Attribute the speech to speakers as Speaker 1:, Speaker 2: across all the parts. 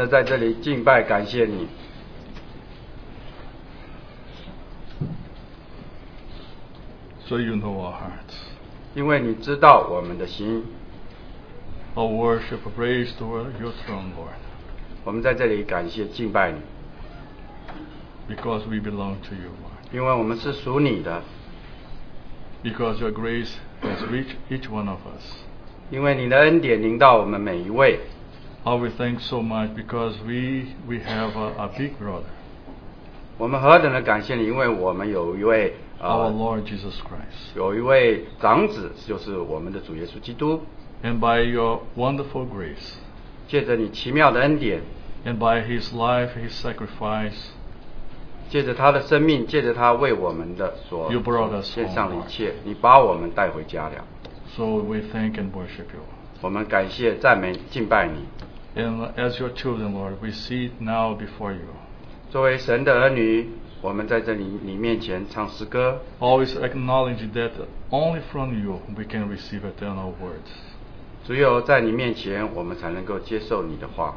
Speaker 1: 的在这里敬拜感谢你
Speaker 2: ，So you know our hearts.
Speaker 1: 因为你知道我们的心。
Speaker 2: Our worship, praise toward your throne, Lord,
Speaker 1: 我们在这里感谢敬拜你
Speaker 2: ，because we belong to you, Lord.
Speaker 1: 因为我们是属你的
Speaker 2: ，Because your grace has reached each one of us.
Speaker 1: 因为你的恩典临到我们每一位。
Speaker 2: How we thank so much because we we have a, a big brother,
Speaker 1: 我们何等的感谢你，因为我们有一位
Speaker 2: our
Speaker 1: 呃
Speaker 2: Lord Jesus Christ.
Speaker 1: 有一位长子，就是我们的主耶稣基督。
Speaker 2: And by your wonderful grace,
Speaker 1: 借着你奇妙的恩典，
Speaker 2: and by his life, his sacrifice,
Speaker 1: 借着他的生命，借着他为我们的所
Speaker 2: You brought us
Speaker 1: 献上的
Speaker 2: home,
Speaker 1: 一切，你把我们带回家了。
Speaker 2: so we thank and worship you.
Speaker 1: 我们感谢、赞美、敬拜你。
Speaker 2: And as your children, Lord, we see now before you.
Speaker 1: 作为神的儿女，我们在这里你面前唱诗歌，
Speaker 2: Always acknowledge that only from you we can receive eternal words.
Speaker 1: 只有在你面前，我们才能够接受你的话。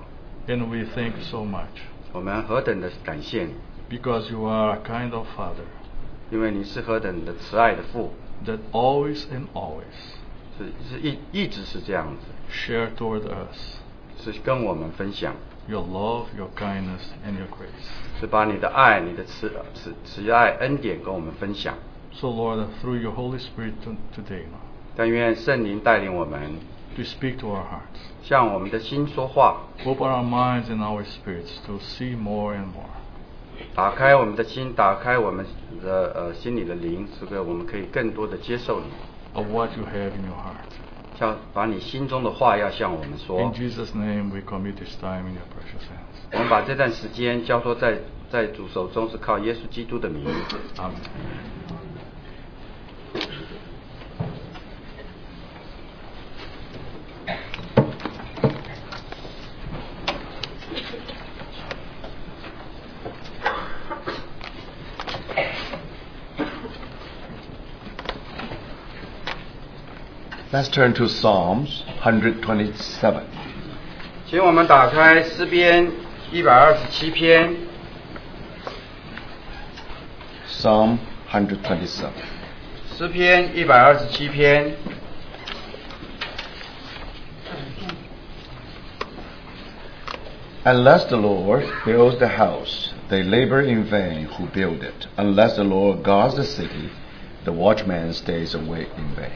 Speaker 2: And we thank so much
Speaker 1: 我们何等的感谢你，
Speaker 2: because you are a kind of Father
Speaker 1: 因为你是何等的慈爱的父，
Speaker 2: that always and always
Speaker 1: 是是一一直是这样子，
Speaker 2: share toward us
Speaker 1: 是跟我们分享，
Speaker 2: your love, your kindness, and your grace.
Speaker 1: 是把你的爱、你的慈慈慈爱恩典跟我们分享。
Speaker 2: So, Lord, through your Holy Spirit to- today, Lord,
Speaker 1: 但愿圣灵带领我们，
Speaker 2: to speak to our hearts.
Speaker 1: 向我们的心说话，
Speaker 2: Open our minds and our spirits to see more and more.
Speaker 1: 打开我们的心，打开我们的呃心里的灵，这个我们可以更多的接受你，
Speaker 2: of what you have in your heart.
Speaker 1: 像把你心中的话要向我们说
Speaker 2: In。Jesus' name, we commit this time in your precious hands.
Speaker 1: 我们把这段时间交托在在主手中，是靠耶稣基督的名。
Speaker 2: Amen.
Speaker 3: Let's turn to Psalms 127.
Speaker 1: 请我们打开诗篇一百二十七篇，
Speaker 3: Psalm 127.
Speaker 1: 诗篇一百二十七篇。
Speaker 3: Unless the Lord builds the house, they labor in vain who build it. Unless the Lord guards the city, the watchman stays awake in vain.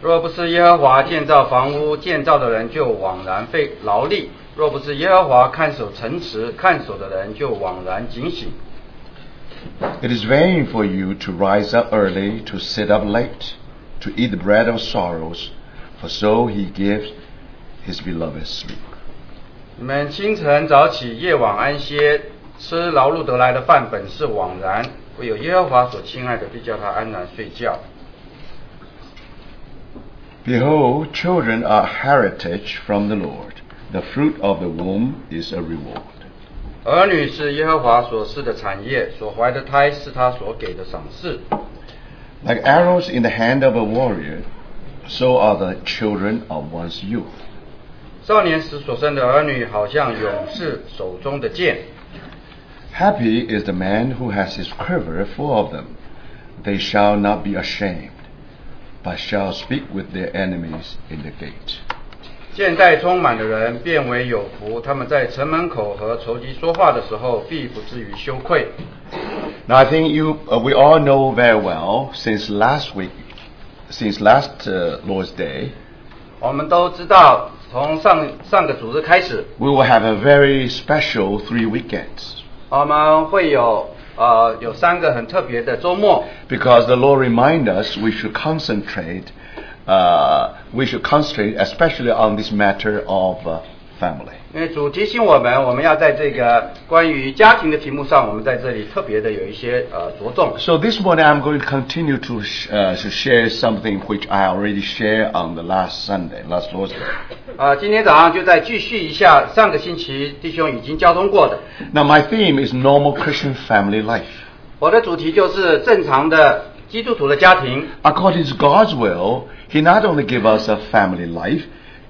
Speaker 1: 若不是耶和华建造房屋，建造的人就枉然费劳力；若不是耶和华看守城池，看守的人就枉然警醒。
Speaker 3: It is vain for you to rise up early, to sit up late, to eat the bread of sorrows, for so he gives his beloved sleep.
Speaker 1: 你们清晨早起，夜晚安歇，吃劳碌得来的饭本是枉然；唯有耶和华所亲爱的，必叫他安然睡觉。
Speaker 3: Behold, children are heritage from the Lord. The fruit of the womb is a reward.
Speaker 1: 儿女是耶和华所赐的产业，所怀的胎是他所给的赏赐。
Speaker 3: Like arrows in the hand of a warrior, so are the children of one's youth.
Speaker 1: 少年时所生的儿女，好像勇士手中的剑。
Speaker 3: Happy is the man who has his quiver full of them. They shall not be ashamed, but shall speak with their enemies in the gate.
Speaker 1: 剑带充满的人变为有福，他们在城门口和仇敌说话的时候，必不至于羞愧。
Speaker 3: Now, I think you, uh, we all know very well since last week, since last uh, Lord's Day,
Speaker 1: 我们都知道，从上上个主日开始，
Speaker 3: we will have a very special three weekends
Speaker 1: 我们会有 呃有三个很特别的周末，
Speaker 3: because the Lord remind us we should concentrate, uh, we should concentrate especially on this matter of uh, family.
Speaker 1: 因为主提醒我们，我们要在这个关于家庭的题目上，我们在这里特别的有一些呃着重。
Speaker 3: So this morning I'm going to continue to, sh- uh, to share something which I already shared on the last Sunday, last Lord's Day.
Speaker 1: 啊，今天早上就再继续一下上个星期弟兄已经交通过的。
Speaker 3: Now my theme is normal Christian family life.
Speaker 1: 我的主题就是正常的基督徒的家庭。
Speaker 3: According to God's will, He not only give us a family life,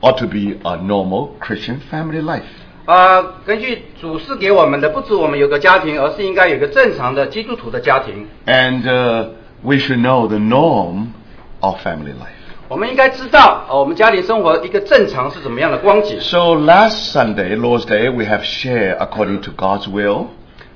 Speaker 3: ought to be a normal Christian family life.
Speaker 1: 呃，根据主是给我们的，不止我们有个家庭，而是应该有个正常的基督徒的家庭。
Speaker 3: And uh, we should know the norm of family life.
Speaker 1: 我们应该知道，呃，我们家庭生活一个正常是怎么样的光景。
Speaker 3: So last Sunday, Lord's Day, we have shared according to God's will.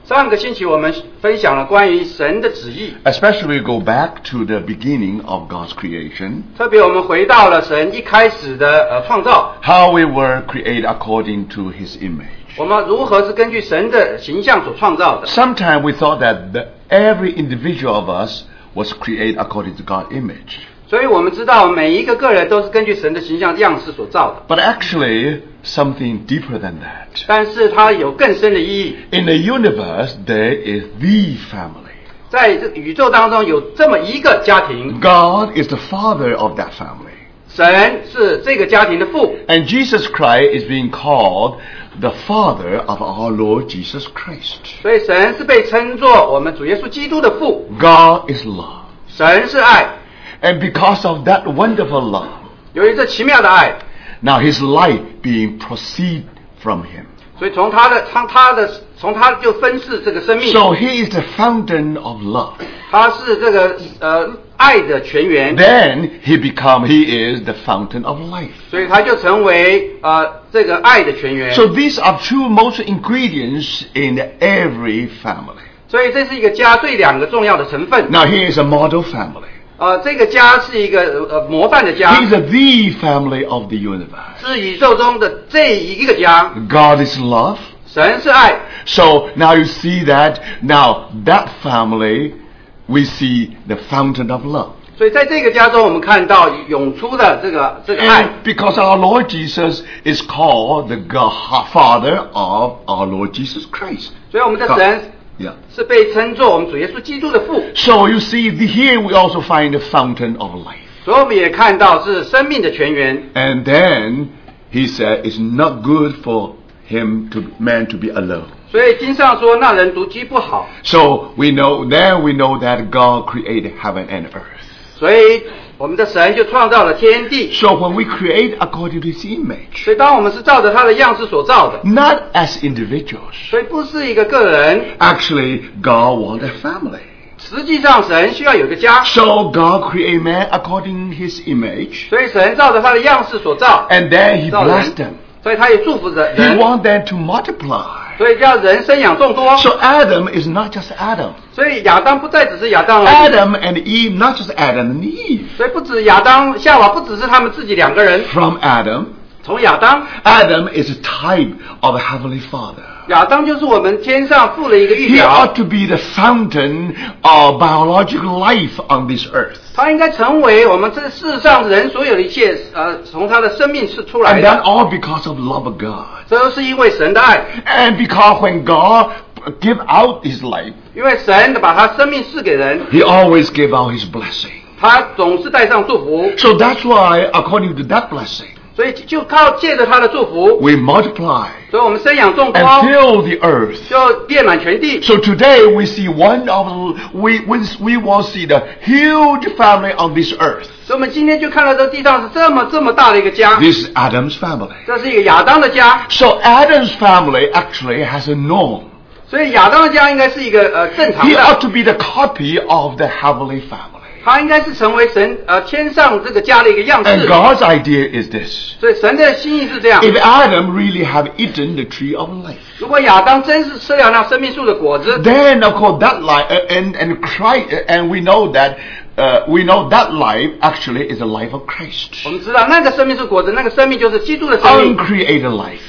Speaker 1: 上个星期我们分享了关于神的旨意
Speaker 3: ，Especially we go back to the beginning of God's creation.
Speaker 1: 特别我们回到了神一开始的呃创造
Speaker 3: ，How we were created according to His image.
Speaker 1: 我们如何是根据神的形象所创造的。
Speaker 3: Sometimes we thought that every individual of us was created according to God's image.
Speaker 1: 所以我们知道每一个个人都是根据神的形象样式所造的，
Speaker 3: But actually, something deeper than that.
Speaker 1: 但是它有更深的意义。
Speaker 3: In the universe, there is the family.
Speaker 1: 在这宇宙当中有这么一个家庭，
Speaker 3: God is the father of that family.
Speaker 1: 神是这个家庭的父，
Speaker 3: And Jesus Christ is being called the father of our Lord Jesus Christ.
Speaker 1: 所以神是被称作我们主耶稣基督的父。
Speaker 3: God is love.
Speaker 1: 神是爱，
Speaker 3: And because of that wonderful love,
Speaker 1: 由于这奇妙的爱，
Speaker 3: now his life being proceed from him.
Speaker 1: 所以从他的从他的从他就分饰这个生命，
Speaker 3: So he is the fountain of love.
Speaker 1: 他是这个呃爱的泉源，
Speaker 3: Then he become he is the fountain of life.
Speaker 1: 所以他就成为呃这个爱的泉源。
Speaker 3: So these are two most ingredients in every family.
Speaker 1: 所以这是一个家最两个重要的成分。
Speaker 3: Now here is a model family.
Speaker 1: 呃，这个家是一个呃模范的家
Speaker 3: He，is the family of the universe.
Speaker 1: 是宇宙中的这一个家。
Speaker 3: God is love.
Speaker 1: 神是爱，
Speaker 3: So now you see that now that family we see the fountain of love.
Speaker 1: 所以在这个家中，我们看到涌出的这个这个爱
Speaker 3: And。because our Lord Jesus is called the God, Father of our Lord Jesus Christ.
Speaker 1: 所以我们的神
Speaker 3: Yeah.
Speaker 1: 是被称作我们主耶稣基督的父。
Speaker 3: So you see, the, here we also find the fountain of life.
Speaker 1: 所以我们也看到是生命的泉源。
Speaker 3: And then he said, it's not good for him to man to be alone.
Speaker 1: 所以经上说，那人独居不好。
Speaker 3: So we know, then we know that God created heaven and earth.
Speaker 1: 所以我们的神就创造了天地。
Speaker 3: So when we create according to his image,
Speaker 1: 所以当我们是照着他的样式所造的，
Speaker 3: not as individuals,
Speaker 1: 所以不是一个个人，
Speaker 3: actually God wants a family.
Speaker 1: 实际上神需要有个家。
Speaker 3: So God created man according to his image,
Speaker 1: 所以神照着他的样式所造，
Speaker 3: and then he
Speaker 1: 造
Speaker 3: blessed
Speaker 1: 人
Speaker 3: them.，
Speaker 1: 所以他也祝福着
Speaker 3: He
Speaker 1: 人，
Speaker 3: wants them to multiply.
Speaker 1: 所以叫人生养众多。
Speaker 3: So Adam is not just Adam.
Speaker 1: 所以亚当不再只是亚当了
Speaker 3: ，Adam and Eve, not just Adam and Eve.
Speaker 1: 所以不止亚当、夏娃，不只是他们自己两个人。
Speaker 3: From Adam,
Speaker 1: 从亚当，
Speaker 3: Adam is a type of a heavenly Father.
Speaker 1: 亚当就是我们天上父的一个预
Speaker 3: He
Speaker 1: 表
Speaker 3: ought，to be the fountain of biological life on this earth.
Speaker 1: 他应该成为我们这世上人所有的一切，呃，从他的生命是出来
Speaker 3: And that
Speaker 1: 的，
Speaker 3: all because of love of God.
Speaker 1: 这都是因为神的爱，
Speaker 3: And because when God give out his life,
Speaker 1: 因为神把他生命赐给人，
Speaker 3: he always give out his blessing.
Speaker 1: 他总是带上祝福，
Speaker 3: So that's why, according to that blessing,
Speaker 1: 所以就靠借着他的祝福，
Speaker 3: we multiply
Speaker 1: 所以我们生养众多，
Speaker 3: and fill the earth.
Speaker 1: 就遍满全地。
Speaker 3: So today we see one of we we we will see the huge family on this earth.
Speaker 1: 所以我们今天就看到这地上是这么这么大的一个家，
Speaker 3: This is Adam's family.
Speaker 1: 这是一个亚当的家，
Speaker 3: So Adam's family actually has a norm.
Speaker 1: 所以亚当的家应该是一个呃正常
Speaker 3: He ought
Speaker 1: 的，
Speaker 3: to be the copy of the heavenly family.
Speaker 1: 他应该是成为神呃天上这个家的一个样式 And。
Speaker 3: God's idea is this.
Speaker 1: 所以神的心意是这样
Speaker 3: ：If Adam really have eaten the tree of life,
Speaker 1: 如果亚当真是吃了那生命树的果子
Speaker 3: ，then of course that life and and Christ and we know that uh, we know that life actually is the life of Christ,
Speaker 1: 我们知道那个生命树果子，那个生命就是基督的生命
Speaker 3: ，uncreated life,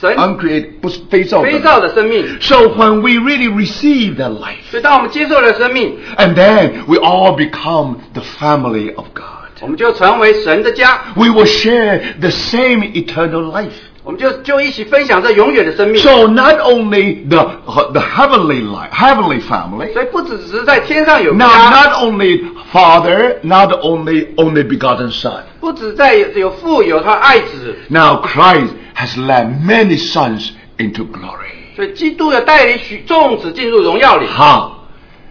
Speaker 1: 神
Speaker 3: uncreated 不是非造的
Speaker 1: 非造的生命。
Speaker 3: So when we really receive that life,
Speaker 1: 所以当我们接受了生命，
Speaker 3: and then we all become the family of God,
Speaker 1: 我们就成为神的家，
Speaker 3: we will share the same eternal life.
Speaker 1: 我们就就一起分享这永远的生命。
Speaker 3: So not only the the heavenly life, heavenly family,
Speaker 1: 所以不只是在天上有
Speaker 3: now
Speaker 1: 家，
Speaker 3: not only Father, not only only begotten Son.
Speaker 1: 不止在有有父有他爱子，
Speaker 3: Now Christ has led many sons into glory.
Speaker 1: 所以基督要带领许众子进入荣耀里。
Speaker 3: How?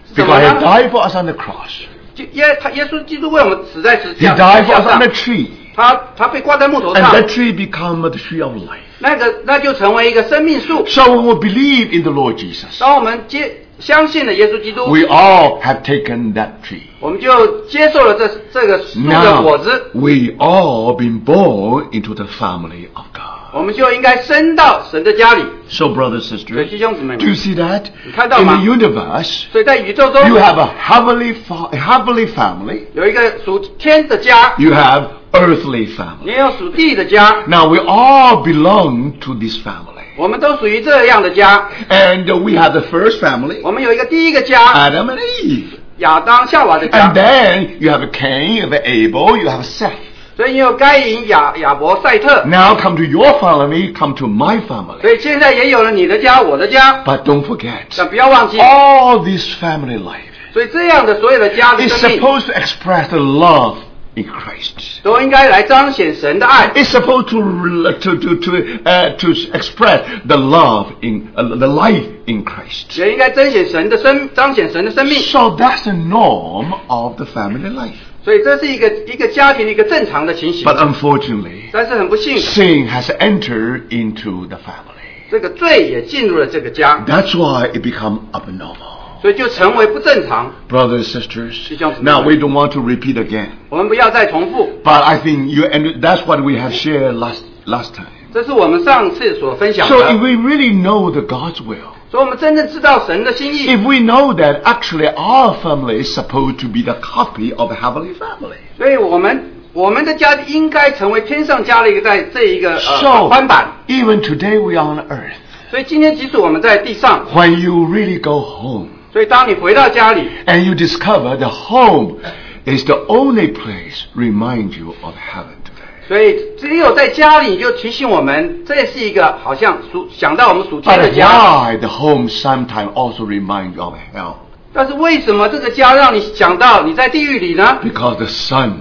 Speaker 1: 是怎么
Speaker 3: Because
Speaker 1: 呢
Speaker 3: He died for us on the cross.
Speaker 1: 就耶他耶稣基督为我们死在十字
Speaker 3: He
Speaker 1: 架
Speaker 3: died for
Speaker 1: 架
Speaker 3: us
Speaker 1: 上
Speaker 3: on a，tree.
Speaker 1: 他他被挂在木头
Speaker 3: And
Speaker 1: 上，
Speaker 3: that tree become the tree of life.
Speaker 1: 那个那就成为一个生命树。
Speaker 3: So when we believe in the Lord Jesus,
Speaker 1: 当我们接相信了耶稣基督，
Speaker 3: we all have taken that tree.
Speaker 1: 我们就接受了这这个树的果
Speaker 3: Now
Speaker 1: 子，
Speaker 3: we all been born into the family of God.
Speaker 1: 我们就应该升到神的家里。
Speaker 3: So brothers and
Speaker 1: 所以
Speaker 3: sisters,
Speaker 1: 弟兄姊妹
Speaker 3: do you
Speaker 1: 们，
Speaker 3: see that?
Speaker 1: 你看到
Speaker 3: In
Speaker 1: 吗？
Speaker 3: the universe,
Speaker 1: 所以在宇宙中
Speaker 3: you have a heavenly, fa- a heavenly family.
Speaker 1: 有一个属天的家，
Speaker 3: You have earthly family.
Speaker 1: 也有属地的家，
Speaker 3: Now we all belong to this family.
Speaker 1: 我们都属于这样的家。
Speaker 3: And uh, we have the first family,
Speaker 1: 我们有一个第一个家，
Speaker 3: Adam and Eve.
Speaker 1: 亚当夏娃的
Speaker 3: And
Speaker 1: 家，
Speaker 3: then you have Cain, you have Abel, you have Seth.
Speaker 1: 所以你有该隐、亚亚伯、赛特，
Speaker 3: Now come to your family, come to my family.
Speaker 1: 所以现在也有了你的家、我的家，
Speaker 3: But don't forget,
Speaker 1: 但不要忘记，
Speaker 3: all this family life
Speaker 1: 所以这样的所有的家的
Speaker 3: is
Speaker 1: 生命，
Speaker 3: supposed to express the love in Christ.
Speaker 1: 都应该来彰显神的爱，
Speaker 3: It's supposed to re- to to to uh, to express the love in uh, the life in Christ.
Speaker 1: 也应该彰显神的生，彰显神的生命。
Speaker 3: So that's the norm of the family life.
Speaker 1: 所以这是一个一个家庭的一个正常的情形
Speaker 3: But。unfortunately,
Speaker 1: 但是很不幸，
Speaker 3: sin has entered into the family.
Speaker 1: 这个罪也进入了这个家，
Speaker 3: That's why it become abnormal.
Speaker 1: 所以就成为不正常。
Speaker 3: Brothers and sisters,
Speaker 1: 弟兄姊妹。
Speaker 3: now we don't want to repeat again.
Speaker 1: 我们不要再重复，
Speaker 3: But I think you, and that's what we have shared last, last time.
Speaker 1: 这是我们上次所分享
Speaker 3: So if
Speaker 1: 的。
Speaker 3: we really know the God's will,
Speaker 1: 所以我们真正知道神的心意，
Speaker 3: if we know that actually our family is supposed to be the copy of the heavenly family.
Speaker 1: 所以我们我们的家应该成为天上加了一个在这一个呃
Speaker 3: So
Speaker 1: 宽板。
Speaker 3: even today we are on earth.
Speaker 1: 所以今天即使我们在地上，
Speaker 3: When you really go home
Speaker 1: 所以当你回到家里，
Speaker 3: and you discover the home is the only place remind you of heaven today.
Speaker 1: 所以只有在家里，你就提醒我们，这是一个好像属想到我们属天的
Speaker 3: But
Speaker 1: 家。
Speaker 3: why the home sometimes also remind you of hell?
Speaker 1: 但是为什么这个家让你想到你在地狱里呢？
Speaker 3: Because the son,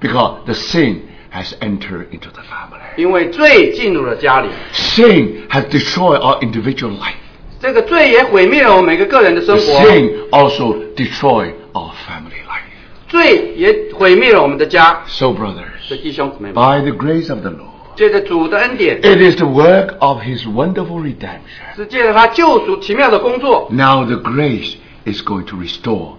Speaker 3: because the sin has entered into the family.
Speaker 1: 因为罪进入了家里，
Speaker 3: Sin has destroyed our individual life.
Speaker 1: 这个罪也毁灭了我们每个个人的
Speaker 3: The
Speaker 1: 生活，
Speaker 3: sin also destroyed our family life.
Speaker 1: 罪也毁灭了我们的家。
Speaker 3: So
Speaker 1: 所
Speaker 3: brothers,
Speaker 1: 以弟兄姊妹们，
Speaker 3: by the grace of the Lord,
Speaker 1: 借着主的恩典，
Speaker 3: it is the work of his wonderful redemption.
Speaker 1: 是借着他救赎奇妙的工作，
Speaker 3: Now the grace is going to restore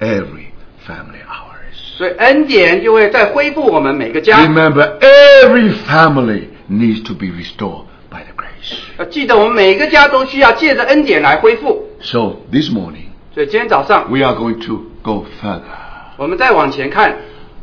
Speaker 3: every family ours.
Speaker 1: 所以恩典就会再恢复我们每个家。
Speaker 3: Remember, every family needs to be restored by the grace.
Speaker 1: 呃，记得我们每个家都需要借着恩典来恢复。
Speaker 3: So this morning,
Speaker 1: 所以今天早上
Speaker 3: we are going to go further.
Speaker 1: 我们再往前看，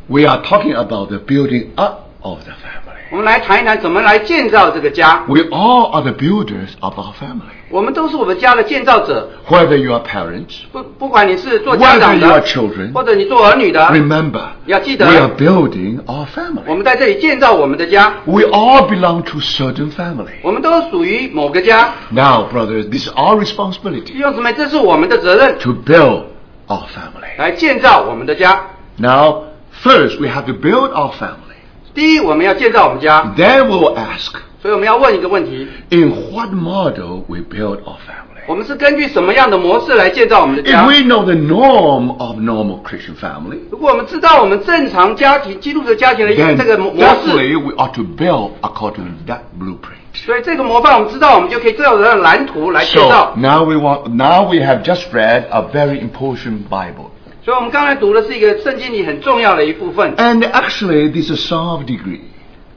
Speaker 3: We are talking about the building up of the family.
Speaker 1: 我们来谈一谈怎么来建造这个家。
Speaker 3: We all are the builders of our family.
Speaker 1: 我们都是我们家的建造者，
Speaker 3: Whether you are parents,
Speaker 1: 不不管你是做家
Speaker 3: whether
Speaker 1: 长
Speaker 3: you are
Speaker 1: 的，
Speaker 3: children,
Speaker 1: 或者你做儿女的，
Speaker 3: remember,
Speaker 1: 要记得
Speaker 3: we are building our
Speaker 1: 我
Speaker 3: family.
Speaker 1: 们在这里建造我们的家，
Speaker 3: We all belong to certain family.
Speaker 1: 我们都属于某个家。
Speaker 3: Now, brothers, this is our responsibility
Speaker 1: 弟兄姊妹，这是我们的责任，
Speaker 3: to build our family.
Speaker 1: 来建造我们的家。
Speaker 3: Now, first we have to build our family.
Speaker 1: 第一，我们要建造我们家，
Speaker 3: Then we will ask,
Speaker 1: 所以我们要问一个问题：
Speaker 3: in what model we build our family?
Speaker 1: 我们是根据什么样的模式来建造我们的
Speaker 3: If
Speaker 1: 家？
Speaker 3: we know the norm of normal Christian family,
Speaker 1: 如果我们知道我们正常家庭、基督徒家庭的
Speaker 3: then
Speaker 1: 这个模模式，
Speaker 3: definitely we ought to build according to that blueprint.
Speaker 1: 所以这个模范我们知道，我们就可以照着蓝图来建
Speaker 3: So
Speaker 1: 造。
Speaker 3: now we want, now we have just read a very important Bible.
Speaker 1: 所以我们刚才读的是一个圣经里很重要的一部分，
Speaker 3: And actually, this is a Song of Degree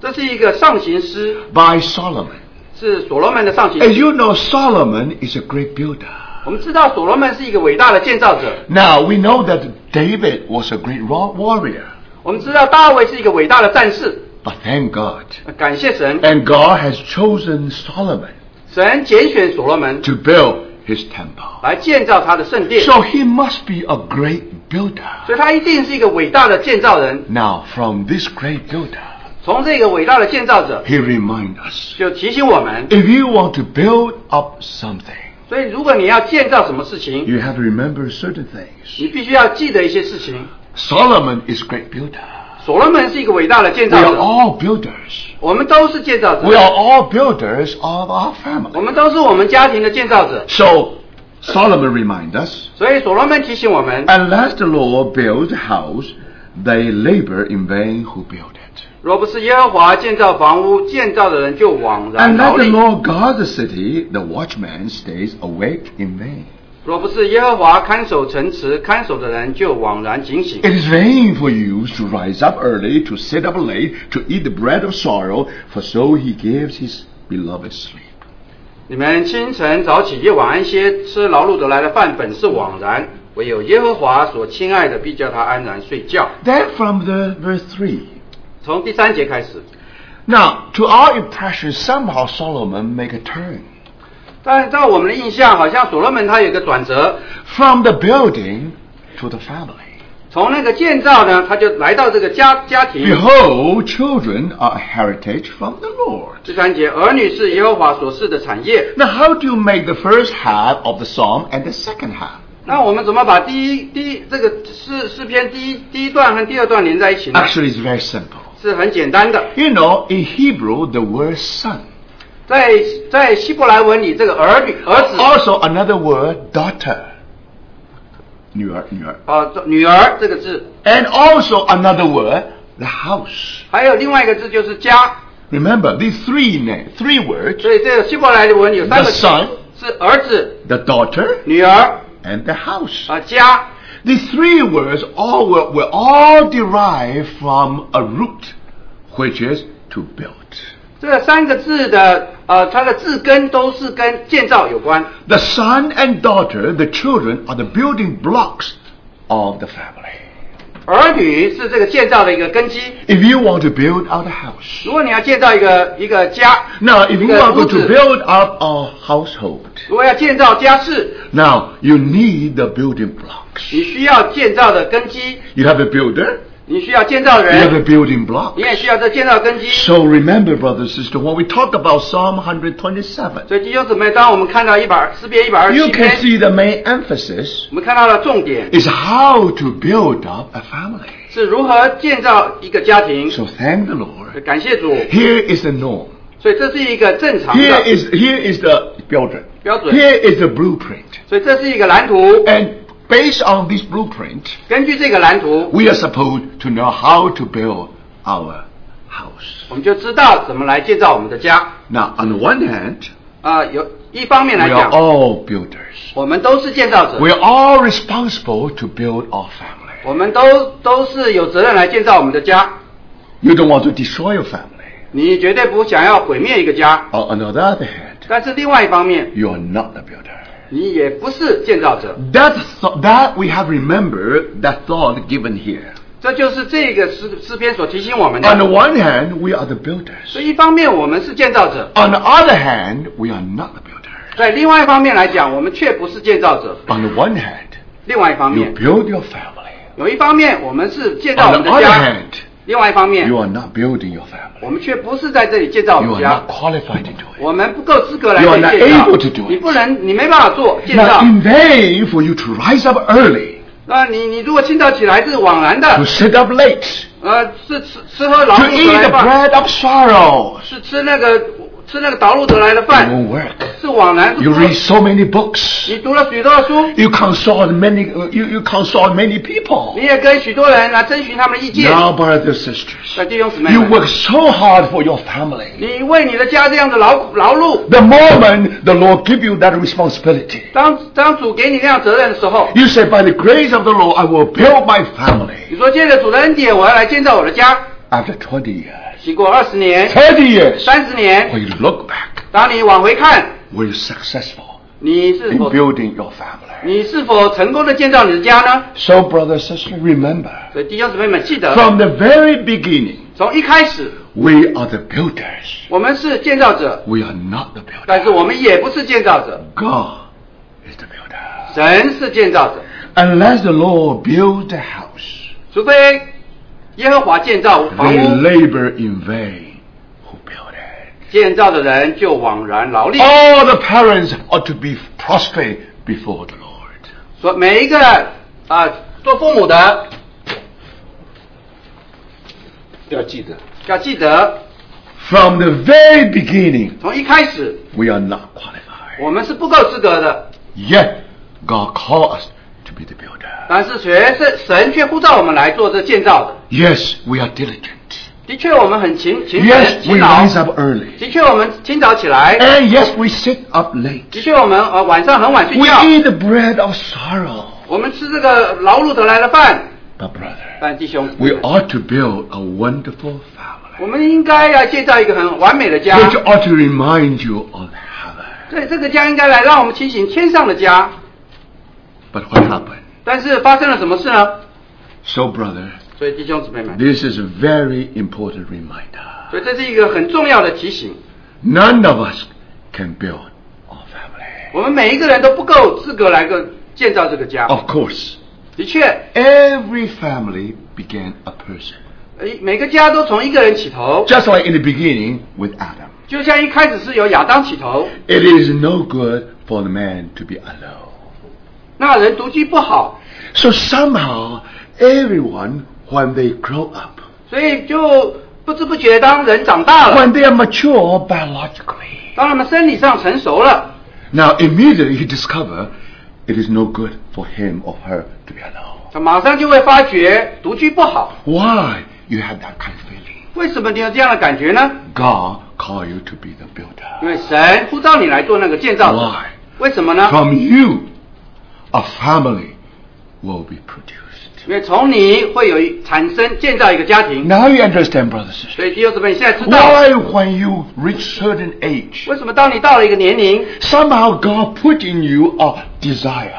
Speaker 1: 这是一个上行诗，
Speaker 3: by Solomon.
Speaker 1: 是所罗门的上行
Speaker 3: As
Speaker 1: 诗。
Speaker 3: you know, Solomon is a great builder.
Speaker 1: 我们知道所罗门是一个伟大的建造者，
Speaker 3: Now we know that David was a great wa- warrior.
Speaker 1: 我们知道大卫是一个伟大的战士。
Speaker 3: But thank God.
Speaker 1: 感谢神，
Speaker 3: And God has chosen Solomon
Speaker 1: 神拣选所罗门
Speaker 3: to build his temple.
Speaker 1: 来建造他的圣殿，
Speaker 3: So he must be a great builder.
Speaker 1: 所以他一定是一个伟大的建造人。
Speaker 3: Now, from this great builder,
Speaker 1: 从这个伟大的建造者
Speaker 3: he reminds us
Speaker 1: 就提醒我们，
Speaker 3: if you want to build up something,
Speaker 1: 所以如果你要建造什么事情，
Speaker 3: you have to remember certain things.
Speaker 1: 你必须要记得一些事情。
Speaker 3: Solomon is a great builder.
Speaker 1: 所罗门是一个伟大的建
Speaker 3: We
Speaker 1: 造
Speaker 3: are
Speaker 1: 者，
Speaker 3: all builders.
Speaker 1: 我们都是建造
Speaker 3: We
Speaker 1: 者，
Speaker 3: are all builders of our family.
Speaker 1: 我们都是我们家庭的建造者。
Speaker 3: So, Solomon reminds us,
Speaker 1: 所以所罗门提醒我们，
Speaker 3: unless the Lord builds a house, they labor in vain who build it.
Speaker 1: 若不是耶和华建造房屋，建造的人就枉然
Speaker 3: Unless
Speaker 1: 劳
Speaker 3: the
Speaker 1: 力；
Speaker 3: Lord guards the city, the watchman stays awake in vain.
Speaker 1: 若不是耶和华看守城池，看守的人就枉然警醒。
Speaker 3: It is vain for you to rise up early, to sit up late, to eat the bread of sorrow, for so he gives his beloved sleep.
Speaker 1: 你们清晨早起，夜晚安歇，吃劳碌得来的饭，本是枉然；唯有耶和华所亲爱的，必叫他安然睡觉。
Speaker 3: Then from the verse three，
Speaker 1: 从第三节开始
Speaker 3: ，Now, to our impression, somehow Solomon make a turn.
Speaker 1: 但在我们的印象，好像所罗门他有一个转折
Speaker 3: ，From the building to the family.
Speaker 1: 从那个建造呢，他就来到这个家家庭。
Speaker 3: Behold, children are a heritage from the Lord.
Speaker 1: 第三节，儿女是耶和华所赐的产业。
Speaker 3: Now, how do you make the first half of the psalm and the second half?
Speaker 1: 那我们怎么把第一第一这个诗诗篇第一第一段和第二段连在一起呢
Speaker 3: ？Actually, it's very simple.
Speaker 1: 是很简单的
Speaker 3: ，You know, in Hebrew, the word son,
Speaker 1: 在在希伯来文里，这个儿女儿子
Speaker 3: also another word, daughter. 女儿，女儿。
Speaker 1: 啊、女儿这个字，
Speaker 3: And also another word, the house.
Speaker 1: 还有另外一个字就是家。
Speaker 3: Remember, these three names, three words,
Speaker 1: 所以这个希伯来的文有三个
Speaker 3: The
Speaker 1: 字
Speaker 3: son
Speaker 1: 是儿子、
Speaker 3: the daughter,
Speaker 1: 女儿
Speaker 3: and the house.
Speaker 1: 啊、家。
Speaker 3: These three words all were, were all derived from a root, which is to build.
Speaker 1: 这三个字的呃，它的字根都是跟建造有关。
Speaker 3: The son and daughter, the children, are the building blocks of the family.
Speaker 1: 儿女是这个建造的一个根基。
Speaker 3: If you want to build out a house,
Speaker 1: 如果你要建造一个一个家
Speaker 3: ，now if you
Speaker 1: 个
Speaker 3: are
Speaker 1: 屋
Speaker 3: going to，build up a household,
Speaker 1: 如果要建造家室
Speaker 3: ，now you need the building blocks.
Speaker 1: 你需要建造的根基
Speaker 3: ，You have a builder,
Speaker 1: 你需要建造
Speaker 3: you have a
Speaker 1: 人，
Speaker 3: building block.
Speaker 1: 你也需要这建造根基。
Speaker 3: So remember, brother, sister, when we talk about Psalm 127,
Speaker 1: 所以弟兄姊妹，当我们看到一百诗篇一百二十
Speaker 3: you
Speaker 1: 七
Speaker 3: can
Speaker 1: 篇，
Speaker 3: see the main emphasis
Speaker 1: 我们看到了重点
Speaker 3: is how to build up a family.
Speaker 1: 是如何建造一个家庭。
Speaker 3: So thank the Lord.
Speaker 1: 感谢主，
Speaker 3: Here is the norm.
Speaker 1: 所以这是一个正常
Speaker 3: Here
Speaker 1: 的
Speaker 3: is here is the builder.
Speaker 1: 标准，
Speaker 3: Here is the blueprint.
Speaker 1: 所以这是一个蓝图。
Speaker 3: And based on this blueprint,
Speaker 1: 根据这个蓝图，
Speaker 3: we are supposed to know how to build our house.
Speaker 1: 我们就知道怎么来建造我们的家。
Speaker 3: Now, on the one hand,
Speaker 1: 啊、有一方面
Speaker 3: we
Speaker 1: 来
Speaker 3: are
Speaker 1: 讲，
Speaker 3: all builders.
Speaker 1: 我们都是建造者，
Speaker 3: We are all responsible to build our family.
Speaker 1: 我们都都是有责任来建造我们的家。
Speaker 3: You don't want to destroy your family.
Speaker 1: 你绝对不想要毁灭一个家，
Speaker 3: Or on the other hand,
Speaker 1: 但是另外一方面，
Speaker 3: you are not the builder.
Speaker 1: 你也不是建造者。
Speaker 3: That, th- that we have remembered that thought given here.
Speaker 1: 这就是这个诗诗篇所提醒我们的
Speaker 3: On the。one hand, we are the builders.
Speaker 1: 所以一方面我们是建造者
Speaker 3: ，On the other hand, we are not the builders.
Speaker 1: 在另外一方面来讲，我们却不是建造者。
Speaker 3: On the one hand,
Speaker 1: 另外一方面
Speaker 3: you
Speaker 1: 面
Speaker 3: ，build your family.
Speaker 1: 有一方面我们是建造我们的
Speaker 3: other
Speaker 1: 家
Speaker 3: ，hand,
Speaker 1: 另外一方面
Speaker 3: you，are not building your family.
Speaker 1: 我们却不是在这里建造我
Speaker 3: You
Speaker 1: 们
Speaker 3: are
Speaker 1: 家
Speaker 3: not。qualified to do it.
Speaker 1: 我们不够资格来
Speaker 3: You
Speaker 1: 这
Speaker 3: are
Speaker 1: 里
Speaker 3: not
Speaker 1: 建造
Speaker 3: able to do it.，
Speaker 1: 你不能，你没办法做建
Speaker 3: Now,
Speaker 1: 造。
Speaker 3: in vain for you to rise up early,
Speaker 1: 那你你如果清早起来是枉然
Speaker 3: to
Speaker 1: 的
Speaker 3: ，sit up late,
Speaker 1: 呃，是吃吃喝劳
Speaker 3: to
Speaker 1: 碌
Speaker 3: eat
Speaker 1: 来
Speaker 3: the
Speaker 1: 的饭
Speaker 3: ，bread of sorrow,
Speaker 1: 是吃那个 吃那个劳碌得来的
Speaker 3: it
Speaker 1: 饭，
Speaker 3: won't work.
Speaker 1: 是枉然。是
Speaker 3: You
Speaker 1: 不
Speaker 3: read so many books.
Speaker 1: 你读了许多的书，
Speaker 3: You consult many. uh, You, you consult many people.
Speaker 1: 你也跟许多人来征询他们的意见。
Speaker 3: Now, brothers and sisters,
Speaker 1: 那弟兄姊妹
Speaker 3: you
Speaker 1: 们，
Speaker 3: work so hard for your family.
Speaker 1: 你为你的家这样的劳苦劳碌，
Speaker 3: The moment the Lord give you that responsibility,
Speaker 1: 当当主给你那样责任的时候，
Speaker 3: you say, "By the grace of the Lord, I will build my family."
Speaker 1: 你说借着主的恩典，我要来建造我的家。
Speaker 3: After 20 years,
Speaker 1: 经过二十年、
Speaker 3: 30 years,
Speaker 1: 三十年，
Speaker 3: when you look back,
Speaker 1: 当你往回看，
Speaker 3: were you successful
Speaker 1: 你是
Speaker 3: in
Speaker 1: 否
Speaker 3: building your family?
Speaker 1: 你是否成功的建造你的家呢？
Speaker 3: So, brother, sister, remember,
Speaker 1: 所以弟兄姊妹们记得，
Speaker 3: from the very beginning,
Speaker 1: 从一开始
Speaker 3: we are the builders.
Speaker 1: 我们是建造者，
Speaker 3: We are not the
Speaker 1: 但是
Speaker 3: builder.
Speaker 1: 我们也不是建造者，
Speaker 3: God is the builder.
Speaker 1: 神是建造者。
Speaker 3: Unless the Lord builds the house,
Speaker 1: 除非 耶和华建造房
Speaker 3: they
Speaker 1: 屋，
Speaker 3: labor in vain who build it.
Speaker 1: 建造的人就枉然劳力。
Speaker 3: All the parents ought to be prostrate before the Lord.
Speaker 1: 说每一个啊、做父母的
Speaker 4: 要记得，
Speaker 1: 要记得，
Speaker 3: From the very beginning,
Speaker 1: 从一开始
Speaker 3: we are not qualified.
Speaker 1: 我们是不够资格的，
Speaker 3: Yet God called us to be the builder.
Speaker 1: 但是却是神却呼召我们来做这建造的。
Speaker 3: Yes, we are diligent.
Speaker 1: 的确，我们很勤勤奋
Speaker 3: Yes,
Speaker 1: 勤
Speaker 3: we
Speaker 1: 劳。
Speaker 3: rise up early.
Speaker 1: 的确，我们清早起来。
Speaker 3: And yes, we sit up late.
Speaker 1: 的确，我们呃晚上很晚睡
Speaker 3: We
Speaker 1: 觉。
Speaker 3: eat the bread of sorrow.
Speaker 1: 我们吃这个劳碌得来的饭。
Speaker 3: But brother,
Speaker 1: 但弟兄，
Speaker 3: we ought to build a wonderful
Speaker 1: 我
Speaker 3: family.
Speaker 1: 们应该要建造一个很完美的家。
Speaker 3: Which ought to remind you of heaven.
Speaker 1: 对，这个家应该来让我们提醒天上的家。
Speaker 3: But what happened?
Speaker 1: 但是发生了什么事呢？
Speaker 3: So brother,
Speaker 1: 所以弟兄姊妹们，
Speaker 3: this is a very important reminder.
Speaker 1: 所以这是一个很重要的提醒。
Speaker 3: None of us can build our family.
Speaker 1: 我们每一个人都不够资格来个建造这个家。
Speaker 3: Of course,
Speaker 1: 的确，
Speaker 3: every family began a person.
Speaker 1: 呃每个家都从一个人起头，
Speaker 3: Just like in the beginning with Adam.
Speaker 1: 就像一开始是由亚当起头，
Speaker 3: It is no good for the man to be alone.
Speaker 1: 那人独居不好，
Speaker 3: So somehow, everyone, when they grow up,
Speaker 1: 所以就不知不觉当人长大了，
Speaker 3: when they are mature biologically,
Speaker 1: 当他们生理上成熟了，
Speaker 3: now immediately he discover it is no good for him or her to be alone.
Speaker 1: 他马上就会发觉独居不好。
Speaker 3: Why you have that kind of feeling?
Speaker 1: 为什么你有这样的感觉呢？
Speaker 3: God call you to be the
Speaker 1: 因
Speaker 3: builder.
Speaker 1: 为神呼召你来做那个建造者
Speaker 3: Why?。
Speaker 1: 为什么呢？
Speaker 3: From you, a family will be produced.
Speaker 1: 因为从你会有一产生建造一个家庭。
Speaker 3: Now you understand, brothers and sisters.
Speaker 1: 所以弟兄姊妹，你现在知道
Speaker 3: Why, when you reach certain age,
Speaker 1: 为什么当你到了一个年龄，
Speaker 3: somehow God put in you a desire.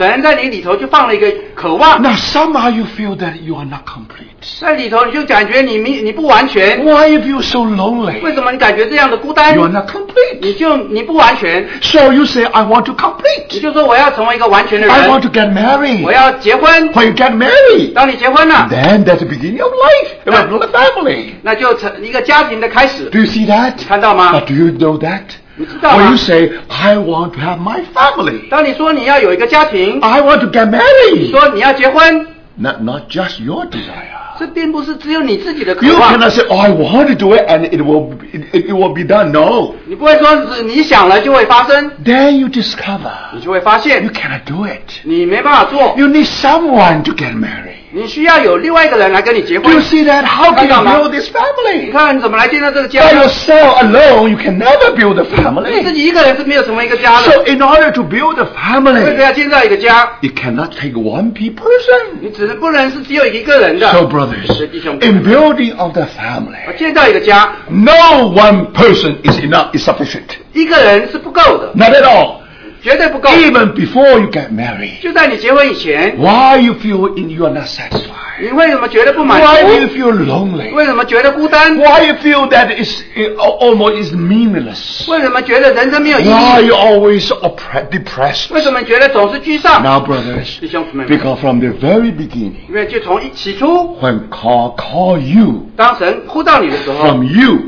Speaker 1: 神在你里头就放了一个渴望，
Speaker 3: Now somehow you feel that you are not complete.
Speaker 1: 在里头你就感觉你你你不完全。
Speaker 3: Why you feel so lonely?
Speaker 1: 为什么你感觉这样的孤单
Speaker 3: You？are not complete.
Speaker 1: 你就你不完全，
Speaker 3: So you say, I want to
Speaker 1: 你
Speaker 3: complete.
Speaker 1: 就说我要成为一个完全的
Speaker 3: I want
Speaker 1: 人，
Speaker 3: to get married.
Speaker 1: 我要结婚。
Speaker 3: When you get married,
Speaker 1: 当你结婚了，
Speaker 3: then that's the beginning of life. You have a family.
Speaker 1: 那就成一个家庭的开始
Speaker 3: Do。you see that?
Speaker 1: 看到吗
Speaker 3: But do you know that?
Speaker 1: 你知道
Speaker 3: When
Speaker 1: 吗
Speaker 3: you？say, I want to have my family.
Speaker 1: 当你说你要有一个家庭，
Speaker 3: I want to get
Speaker 1: 你
Speaker 3: married.
Speaker 1: 说你要结婚，
Speaker 3: Not, not just your desire.
Speaker 1: 这并不是只有你自己的渴
Speaker 3: You
Speaker 1: 望。
Speaker 3: cannot say, oh, I want to do it and it will, it, it will be done. No.
Speaker 1: 你不会说是你想了就会发生，
Speaker 3: Then you discover
Speaker 1: 你就会发
Speaker 3: you
Speaker 1: 现
Speaker 3: cannot do it.
Speaker 1: 你没办法做。
Speaker 3: You need someone to get married.
Speaker 1: 你需要有另外一个人来跟你结
Speaker 3: Do you
Speaker 1: 婚。
Speaker 3: see that? How can you
Speaker 1: 看到吗？
Speaker 3: build this
Speaker 1: 你
Speaker 3: family?
Speaker 1: 看你怎么来建造这个家
Speaker 3: By
Speaker 1: 呢？
Speaker 3: yourself alone, you can never build a
Speaker 1: 你自
Speaker 3: family.
Speaker 1: 己一个人是没有成为一个家
Speaker 3: So
Speaker 1: 的。
Speaker 3: in order to build a
Speaker 1: 为什
Speaker 3: family,
Speaker 1: 么要建造一个家？
Speaker 3: you cannot take one pe- person.
Speaker 1: 你只是不能是只有一个人的。
Speaker 3: So brothers,
Speaker 1: 是弟兄
Speaker 3: in building of the family,
Speaker 1: 建造一个家，
Speaker 3: no one person is enough, is sufficient.
Speaker 1: 一个人是不够的，
Speaker 3: Not at all.
Speaker 1: 绝对不够。
Speaker 3: Even before you get married.
Speaker 1: 就在你结婚以前，
Speaker 3: Why you feel in, you are not satisfied?
Speaker 1: 你为什么觉得不满
Speaker 3: Why do you
Speaker 1: 足？
Speaker 3: feel lonely?
Speaker 1: 为什么觉得孤单？
Speaker 3: Why you feel that it's it almost is meaningless?
Speaker 1: 为什么觉得人生没有意
Speaker 3: Why
Speaker 1: 义？
Speaker 3: you always oppre- depressed?
Speaker 1: 为什么觉得总是居上？
Speaker 3: Now, brothers,
Speaker 1: 弟兄姊妹们，
Speaker 3: because from the very beginning,
Speaker 1: 因为就从一起初，
Speaker 3: when call call you
Speaker 1: 当神呼召你的时候，
Speaker 3: from you,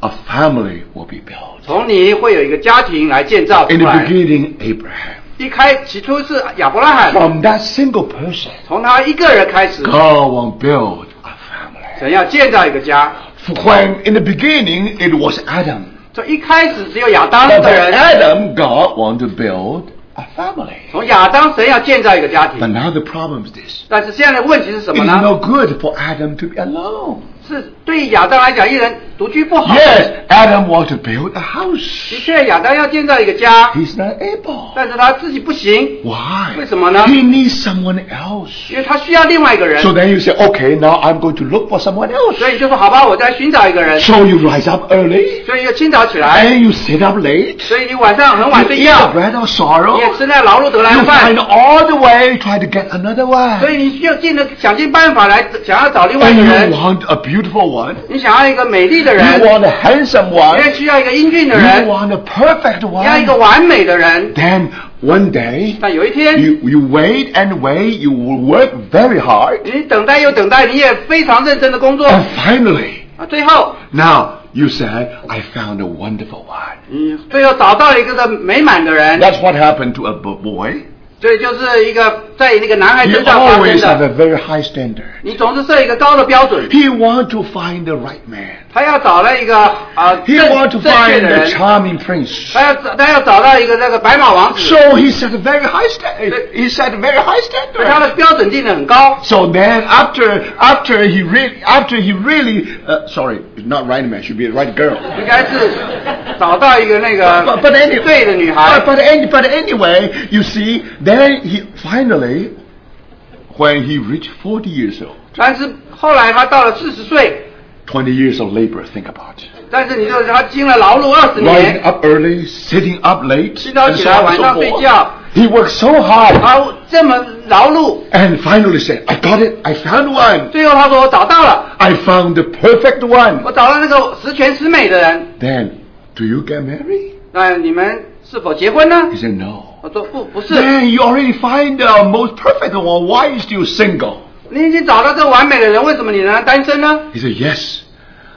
Speaker 3: a family will be built.
Speaker 1: 从你会有一个家庭来建造出
Speaker 3: In the。beginning, Abraham.
Speaker 1: 一开起初是亚伯拉罕
Speaker 3: ，From that single person,
Speaker 1: 从他一个人开始
Speaker 3: ，God will build a family.
Speaker 1: 神要建造一个家。
Speaker 3: When in the beginning it was Adam,
Speaker 1: 从一开始只有亚当个人
Speaker 3: ，Adam, God want to build a family.
Speaker 1: 从亚当神要建造一个家庭 But。
Speaker 3: now the problem is this.
Speaker 1: 但是现在的问题是什么呢
Speaker 3: ？no good for Adam to be alone.
Speaker 1: 是对于亚当来讲，一人独居不好。
Speaker 3: Yes, Adam want to build a house.
Speaker 1: 的确，亚当要建造一个家，
Speaker 3: He's not able.
Speaker 1: 但是他自己不行，
Speaker 3: Why?
Speaker 1: 为什么呢？
Speaker 3: He needs someone else.
Speaker 1: 因为他需要另外一个人
Speaker 3: So。then you say, okay, now I'm going to look for someone else.
Speaker 1: 所以就说好吧，我再寻找一个人。
Speaker 3: So you rise up early
Speaker 1: 所以要清早起来，
Speaker 3: and you sit up late.
Speaker 1: 所以你晚上很晚
Speaker 3: You
Speaker 1: 睡
Speaker 3: eat
Speaker 1: 觉
Speaker 3: the，bread of
Speaker 1: 你
Speaker 3: sorrow.
Speaker 1: 也吃那劳碌得来
Speaker 3: You
Speaker 1: 的饭
Speaker 3: find，all the way, try to get another
Speaker 1: 所
Speaker 3: one.
Speaker 1: 以你就尽了想尽办法来想要找另外一
Speaker 3: And
Speaker 1: 个
Speaker 3: you
Speaker 1: 人。
Speaker 3: want a beautiful one.
Speaker 1: 你想要一个美丽的
Speaker 3: You
Speaker 1: 人，
Speaker 3: want a handsome
Speaker 1: 你
Speaker 3: one.
Speaker 1: 也需要一个英俊的
Speaker 3: You
Speaker 1: 人，
Speaker 3: want a perfect
Speaker 1: 你要一个
Speaker 3: one.
Speaker 1: 完美的人。
Speaker 3: Then one day,
Speaker 1: 但有一天，
Speaker 3: you, you wait and wait, you will work very hard.
Speaker 1: 你等待又等待，你也非常认真的工作
Speaker 3: And finally,
Speaker 1: 啊，最后
Speaker 3: now you say, I found a wonderful one.
Speaker 1: 你最后找到了一个的美满的人，
Speaker 3: That's what happened to a bo- boy.
Speaker 1: 所以就是一个 在那个男孩
Speaker 3: He
Speaker 1: 身上发生
Speaker 3: always have
Speaker 1: 的。
Speaker 3: a very high standard.
Speaker 1: 你总是设一个高的标准，
Speaker 3: He want to find the right man.
Speaker 1: 他要找到一个啊、
Speaker 3: He
Speaker 1: 正
Speaker 3: want to
Speaker 1: 正确
Speaker 3: find
Speaker 1: 的
Speaker 3: the
Speaker 1: 人，
Speaker 3: charming prince.
Speaker 1: 他要找他要找到一个那个白马王子，
Speaker 3: So he set a very high standard. He set a very high
Speaker 1: 所以他的
Speaker 3: standard.
Speaker 1: 标准定的很高。
Speaker 3: So then, after after he really after he really uh, sorry, not right man, should be a right girl.
Speaker 1: 应该是找到一个那
Speaker 3: But,
Speaker 1: 个
Speaker 3: but anyway,
Speaker 1: 对的女孩
Speaker 3: but, but, any, but anyway, you see, then he finally, when he reached 40 years old,
Speaker 1: 但是后来他到了四十岁，
Speaker 3: 20 years of labor, think about it.
Speaker 1: 但是你说他经了劳碌二十
Speaker 3: Rising
Speaker 1: 年，
Speaker 3: up early, sitting up late,
Speaker 1: 清早
Speaker 3: and
Speaker 1: 起
Speaker 3: so
Speaker 1: 来
Speaker 3: on
Speaker 1: 晚
Speaker 3: and
Speaker 1: 上
Speaker 3: so
Speaker 1: 睡
Speaker 3: forth.
Speaker 1: 觉，
Speaker 3: He worked so hard
Speaker 1: 他这么劳碌，
Speaker 3: and finally said, I got it, I found one.
Speaker 1: 最后他说我找到了，
Speaker 3: I found the perfect one.
Speaker 1: 我找到那个十全十美的人。
Speaker 3: Then, do you get married?
Speaker 1: 那你们是否结婚呢
Speaker 3: He？said, no.
Speaker 1: 我说不，不是，
Speaker 3: Then you already find the most perfect one. Why are you still single?
Speaker 1: 你已经找到这个完美的人，为什么你仍然单身呢？
Speaker 3: He said, yes.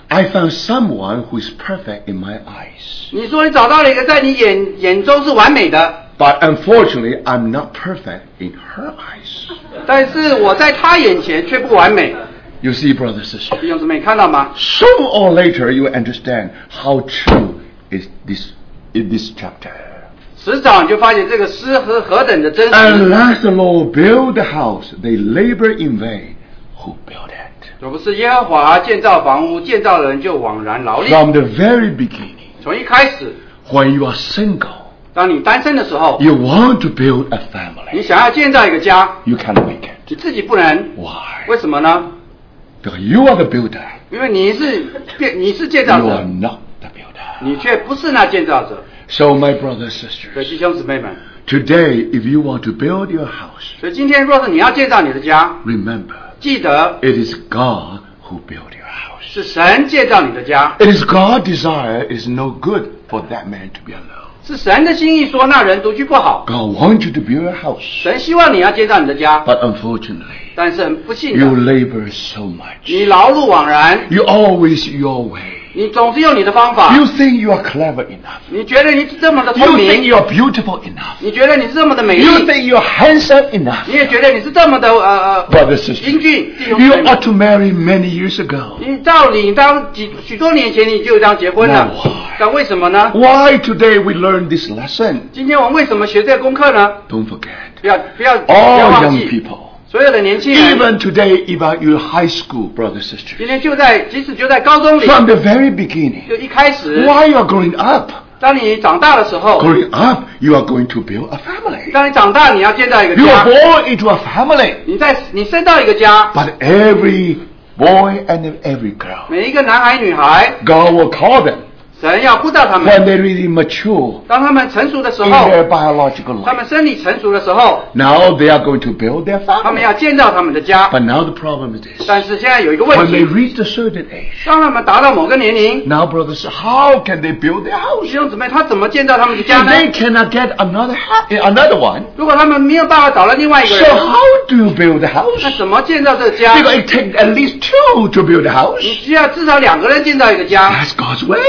Speaker 3: I found someone who is perfect in my eyes.
Speaker 1: 你说你找到了一个在你眼眼中是完美的，
Speaker 3: But unfortunately, I'm not perfect in her eyes.
Speaker 1: 但是我在他眼前却不完美。
Speaker 3: You see, brother, sister.
Speaker 1: 弟兄姊妹，看到吗？
Speaker 3: Sooner or later, you will understand how true is this in this chapter.
Speaker 1: 迟早你就发现这个诗和何等的真实
Speaker 3: last the Lord build the house, they labor in vain who build it.
Speaker 1: 若不是耶和华建造房屋，建造的人就枉然劳力。
Speaker 3: From the very beginning,
Speaker 1: 从一开始
Speaker 3: ，when you are single,
Speaker 1: 当你单身的时候
Speaker 3: ，you want to build a family.
Speaker 1: 你想要建造一个家
Speaker 3: ，You cannot make it.
Speaker 1: 你自己不能
Speaker 3: ，Why?
Speaker 1: 为什么呢
Speaker 3: ？Because you are the builder.
Speaker 1: 因为你是建，你是建造者
Speaker 3: You are，not the builder.
Speaker 1: 你却不是那建造者。
Speaker 3: So, my brothers
Speaker 1: 所以
Speaker 3: sisters,
Speaker 1: 弟兄姊妹们，
Speaker 3: today, if you want to build your house,
Speaker 1: 所以今天若是你要建造你的家，
Speaker 3: remember,
Speaker 1: 记得
Speaker 3: it is God who built your house.
Speaker 1: 是神建造你的家，
Speaker 3: It is God's desire. It is no good for that man to be alone.
Speaker 1: 是神的心意说那人独居不好。
Speaker 3: God wants you to build a house.
Speaker 1: 神希望你要建造你的家，
Speaker 3: But unfortunately,
Speaker 1: 但是很不幸
Speaker 3: you
Speaker 1: 的，
Speaker 3: labor so much.
Speaker 1: 你劳碌枉然，
Speaker 3: You always your way.
Speaker 1: 你总是用你的方法，
Speaker 3: You think you are clever enough.
Speaker 1: 你觉得你是这么的
Speaker 3: You
Speaker 1: 聪
Speaker 3: think
Speaker 1: 明，
Speaker 3: you are beautiful enough.
Speaker 1: 你觉得你是这么的美丽，
Speaker 3: You think you are handsome enough.
Speaker 1: 你也觉得你是这么的呃呃
Speaker 3: Brother, sister,
Speaker 1: 英俊，弟兄
Speaker 3: you
Speaker 1: 姊妹
Speaker 3: ought to marry many years ago.
Speaker 1: 你照理当几许多年前你就这样结婚了
Speaker 3: No, why？
Speaker 1: 但为什么呢？
Speaker 3: Why today we learn this lesson?
Speaker 1: 今天我们为什么学这个功课呢？
Speaker 3: Don't forget.
Speaker 1: 不要不要不要
Speaker 3: All
Speaker 1: 忘
Speaker 3: young
Speaker 1: 记，
Speaker 3: people,
Speaker 1: 所有的年轻人，
Speaker 3: even today, even your high school brother, sister,
Speaker 1: 今天就在即使就在高中里，
Speaker 3: from the very beginning,
Speaker 1: 就一开始，
Speaker 3: while you are growing up,
Speaker 1: 当你长大的时候，
Speaker 3: growing up, you are going to build a family.
Speaker 1: 当你长大，你要建造一个
Speaker 3: You
Speaker 1: 家，
Speaker 3: are born into a family.
Speaker 1: 你在你生到一个家，
Speaker 3: But every boy and every girl,
Speaker 1: 每一个男孩女孩，
Speaker 3: God will call them
Speaker 1: 神要呼召他
Speaker 3: when
Speaker 1: 们，
Speaker 3: they really mature
Speaker 1: 当他们成熟的时
Speaker 3: in
Speaker 1: 候，
Speaker 3: their biological
Speaker 1: 他们
Speaker 3: life.
Speaker 1: 生理成熟的时候，
Speaker 3: Now they are going to build their
Speaker 1: 他们
Speaker 3: family.
Speaker 1: 要建造他们的家。
Speaker 3: But now the problem is this.
Speaker 1: 但是现在有一个问
Speaker 3: When they
Speaker 1: 题，
Speaker 3: reach a certain age,
Speaker 1: 当他们达到某个年龄，
Speaker 3: now brothers, how can they build their
Speaker 1: 弟
Speaker 3: house?
Speaker 1: 兄姊妹，他怎么建造他们的家
Speaker 3: If
Speaker 1: 呢？
Speaker 3: they cannot get another ha- another one,
Speaker 1: 如果他们没有办法找到另外一个
Speaker 3: so
Speaker 1: 人，
Speaker 3: how do you build a
Speaker 1: 那
Speaker 3: house?
Speaker 1: 怎么建造这个家？
Speaker 3: Because it takes at least two to build a
Speaker 1: 你
Speaker 3: house.
Speaker 1: 需要至少两个人建造一个家，
Speaker 3: That's God's
Speaker 1: 是
Speaker 3: way.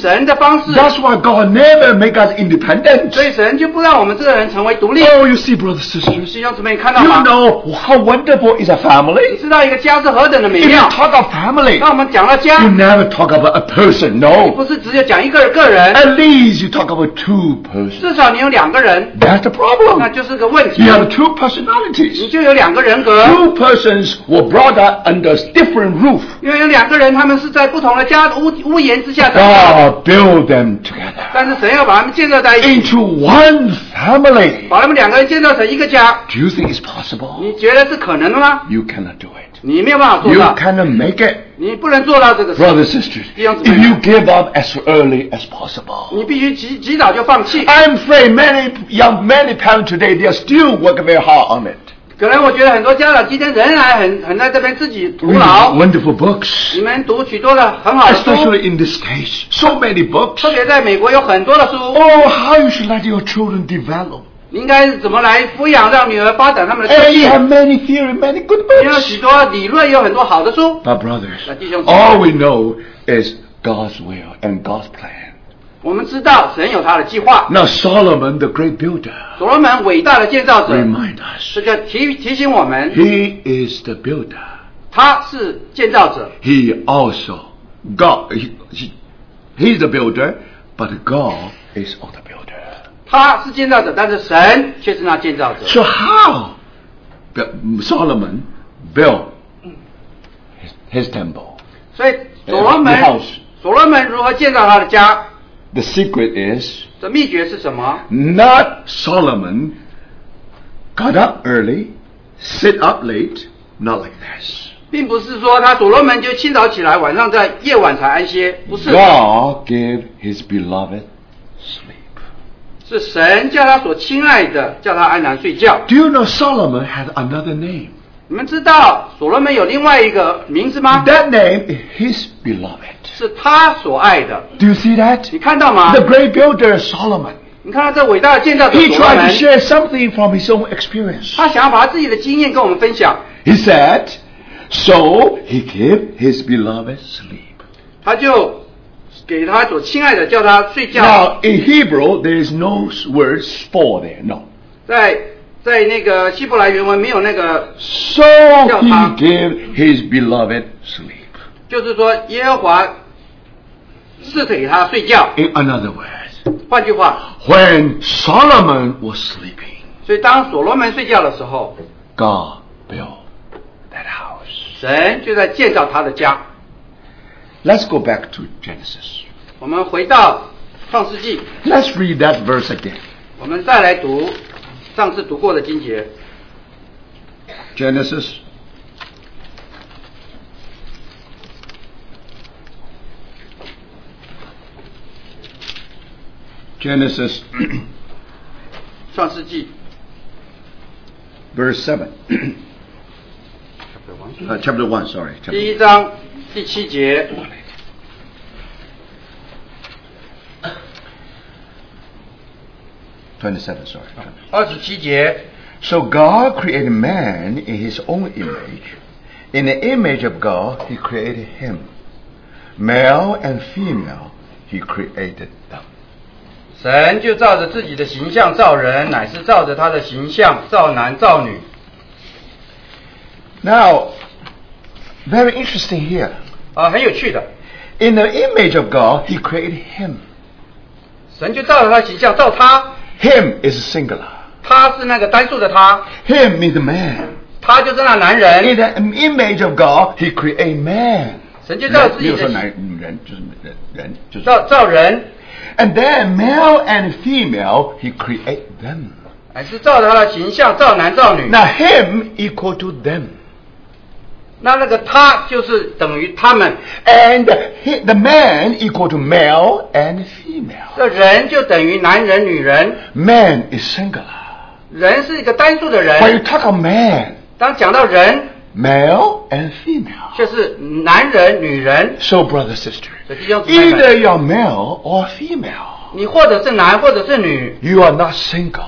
Speaker 1: 神的方式。
Speaker 3: That's why God never make us independent.
Speaker 1: 所以神就不让我们这个人成为独立。
Speaker 3: Oh, you see, brothers sisters,
Speaker 1: 弟兄姊妹，看到
Speaker 3: you
Speaker 1: 吗？
Speaker 3: know how wonderful is a
Speaker 1: 你
Speaker 3: family.
Speaker 1: 知道一个家是何等的美
Speaker 3: If you
Speaker 1: 妙。
Speaker 3: talk of family,
Speaker 1: 当我们讲到家
Speaker 3: you，never talk about a person.
Speaker 1: 你
Speaker 3: No,
Speaker 1: 不是只有讲一个个人，
Speaker 3: at least you talk about two persons.
Speaker 1: 至少你有两个人，
Speaker 3: That's the
Speaker 1: 那
Speaker 3: problem.
Speaker 1: 就是个问题
Speaker 3: You。have two
Speaker 1: 你
Speaker 3: personalities.
Speaker 1: 就有两个人格，
Speaker 3: Two persons were brought up under different roof.
Speaker 1: 因为有两个人，他们是在不同的家屋屋檐之下长大，
Speaker 3: God build them together
Speaker 1: 但是神要把他们建造在一起，
Speaker 3: into one family.
Speaker 1: 把他们两个人建造成一个家。
Speaker 3: Do you think it's possible?
Speaker 1: 你觉得是可能的吗？
Speaker 3: You cannot do it.
Speaker 1: 你没有办法做
Speaker 3: You
Speaker 1: 到，
Speaker 3: cannot make it.
Speaker 1: 你不能做到这个事，
Speaker 3: Brothers, sisters, if you give up as early as possible.
Speaker 1: 你必须及及早就放弃。
Speaker 3: I'm afraid many young, many parents today, they are still working very hard on it.
Speaker 1: 可能我觉得很多家长今天仍然很很在这边自己徒劳。
Speaker 3: wonderful books,
Speaker 1: 你们读许多的很好的书
Speaker 3: ，especially in this case. So many books.
Speaker 1: 特别在美国有很多的书。
Speaker 3: Oh, how you should let your children develop.
Speaker 1: 你应该怎么来抚养，让女儿发展他们的个
Speaker 3: And you
Speaker 1: 性
Speaker 3: ？have many theory, many good
Speaker 1: books. 有许多理论，也有很多好的书。
Speaker 3: But brothers,
Speaker 1: Là, 弟兄。
Speaker 3: all we know is God's will and God's plan.
Speaker 1: 我们知道神有他的计划。
Speaker 3: Now Solomon, the great builder,
Speaker 1: 所罗门伟大的建造者，
Speaker 3: remind us,
Speaker 1: 这就提提醒我们，
Speaker 3: he is the builder.
Speaker 1: 他是建造者，
Speaker 3: He also, God, he, he, he's the builder, but God is also the builder.
Speaker 1: 他是建造者，但是神却是那建造者。
Speaker 3: So how Bu- Solomon built his, his temple?
Speaker 1: 所以所罗门
Speaker 3: The house.，
Speaker 1: 所罗门如何建造他的家？
Speaker 3: The secret is
Speaker 1: 这秘诀是什么？
Speaker 3: not Solomon got up early, sit up late, not like this.
Speaker 1: 并不是说他所罗门就清早起来，晚上在夜晚才安歇，不是，
Speaker 3: God gave his beloved sleep.
Speaker 1: 是神叫他所亲爱的，叫他安然睡觉。
Speaker 3: Do you know Solomon had another name?
Speaker 1: 你们知道所罗门有另外一个名字吗？
Speaker 3: That name is his beloved.
Speaker 1: 是他所爱的。
Speaker 3: Do you see that?
Speaker 1: 你看到吗
Speaker 3: The？great builder Solomon.
Speaker 1: 你看到这伟大的建造者
Speaker 3: He
Speaker 1: 所罗
Speaker 3: tried to
Speaker 1: 门，
Speaker 3: share something from his own experience.
Speaker 1: 他想要把他自己的经验跟我们分享，
Speaker 3: He said, so he gave his beloved sleep.
Speaker 1: 他就给他所亲爱的叫他睡觉。
Speaker 3: Now, in Hebrew, there is no words for there, no.
Speaker 1: 在 在那个希伯来原文没有那个
Speaker 3: ，So he gave his beloved sleep.
Speaker 1: 就是说耶和华是给他睡觉。
Speaker 3: In another words，
Speaker 1: 换句话
Speaker 3: ，when Solomon was sleeping,
Speaker 1: 所以当所罗门睡觉的时候
Speaker 3: ，God built that house.
Speaker 1: 神就在建造他的家。
Speaker 3: Let's go back to Genesis.
Speaker 1: 我们回到创世纪
Speaker 3: ，Let's read that verse again.
Speaker 1: 我们再来读上次读过的经节。
Speaker 3: Genesis Genesis
Speaker 1: 创世纪
Speaker 3: verse 7. Uh, chapter 1, sorry.
Speaker 1: 第一章第七节，
Speaker 3: 27, sorry.
Speaker 1: 二十七节。
Speaker 3: So God created man in his own image. In the image of God, he created him. Male and female, he created them.
Speaker 1: 神就照着自己的形象造人，乃是照着他的形象造男造女。
Speaker 3: Now, very interesting here.
Speaker 1: 啊，很有趣的，
Speaker 3: In the image of God, he created him.
Speaker 1: 神就照着他的形象造他，
Speaker 3: Him is singular.
Speaker 1: 他是那个单数的他，
Speaker 3: Him means man.
Speaker 1: 他就是那男人。
Speaker 3: In the image of God, he created man.
Speaker 1: 神就照自己的
Speaker 3: And
Speaker 1: 造造人，
Speaker 3: then male and female, he create them.
Speaker 1: 乃是照着他的形象造男造女。
Speaker 3: Now him equal to them.
Speaker 1: 那那个他就是等于他们，
Speaker 3: And he, the man equal to male and female.
Speaker 1: 这人就等于男人、女人。
Speaker 3: Man is singular.
Speaker 1: 人是一个单数的
Speaker 3: When you
Speaker 1: 人，
Speaker 3: talk of man,
Speaker 1: 当讲到人，
Speaker 3: male and female.
Speaker 1: 就是男人、女人。
Speaker 3: So brother, sister,
Speaker 1: 所以弟兄姊妹
Speaker 3: either
Speaker 1: 们，
Speaker 3: you're male or female.
Speaker 1: 你或者是男，或者是女，
Speaker 3: You are not single.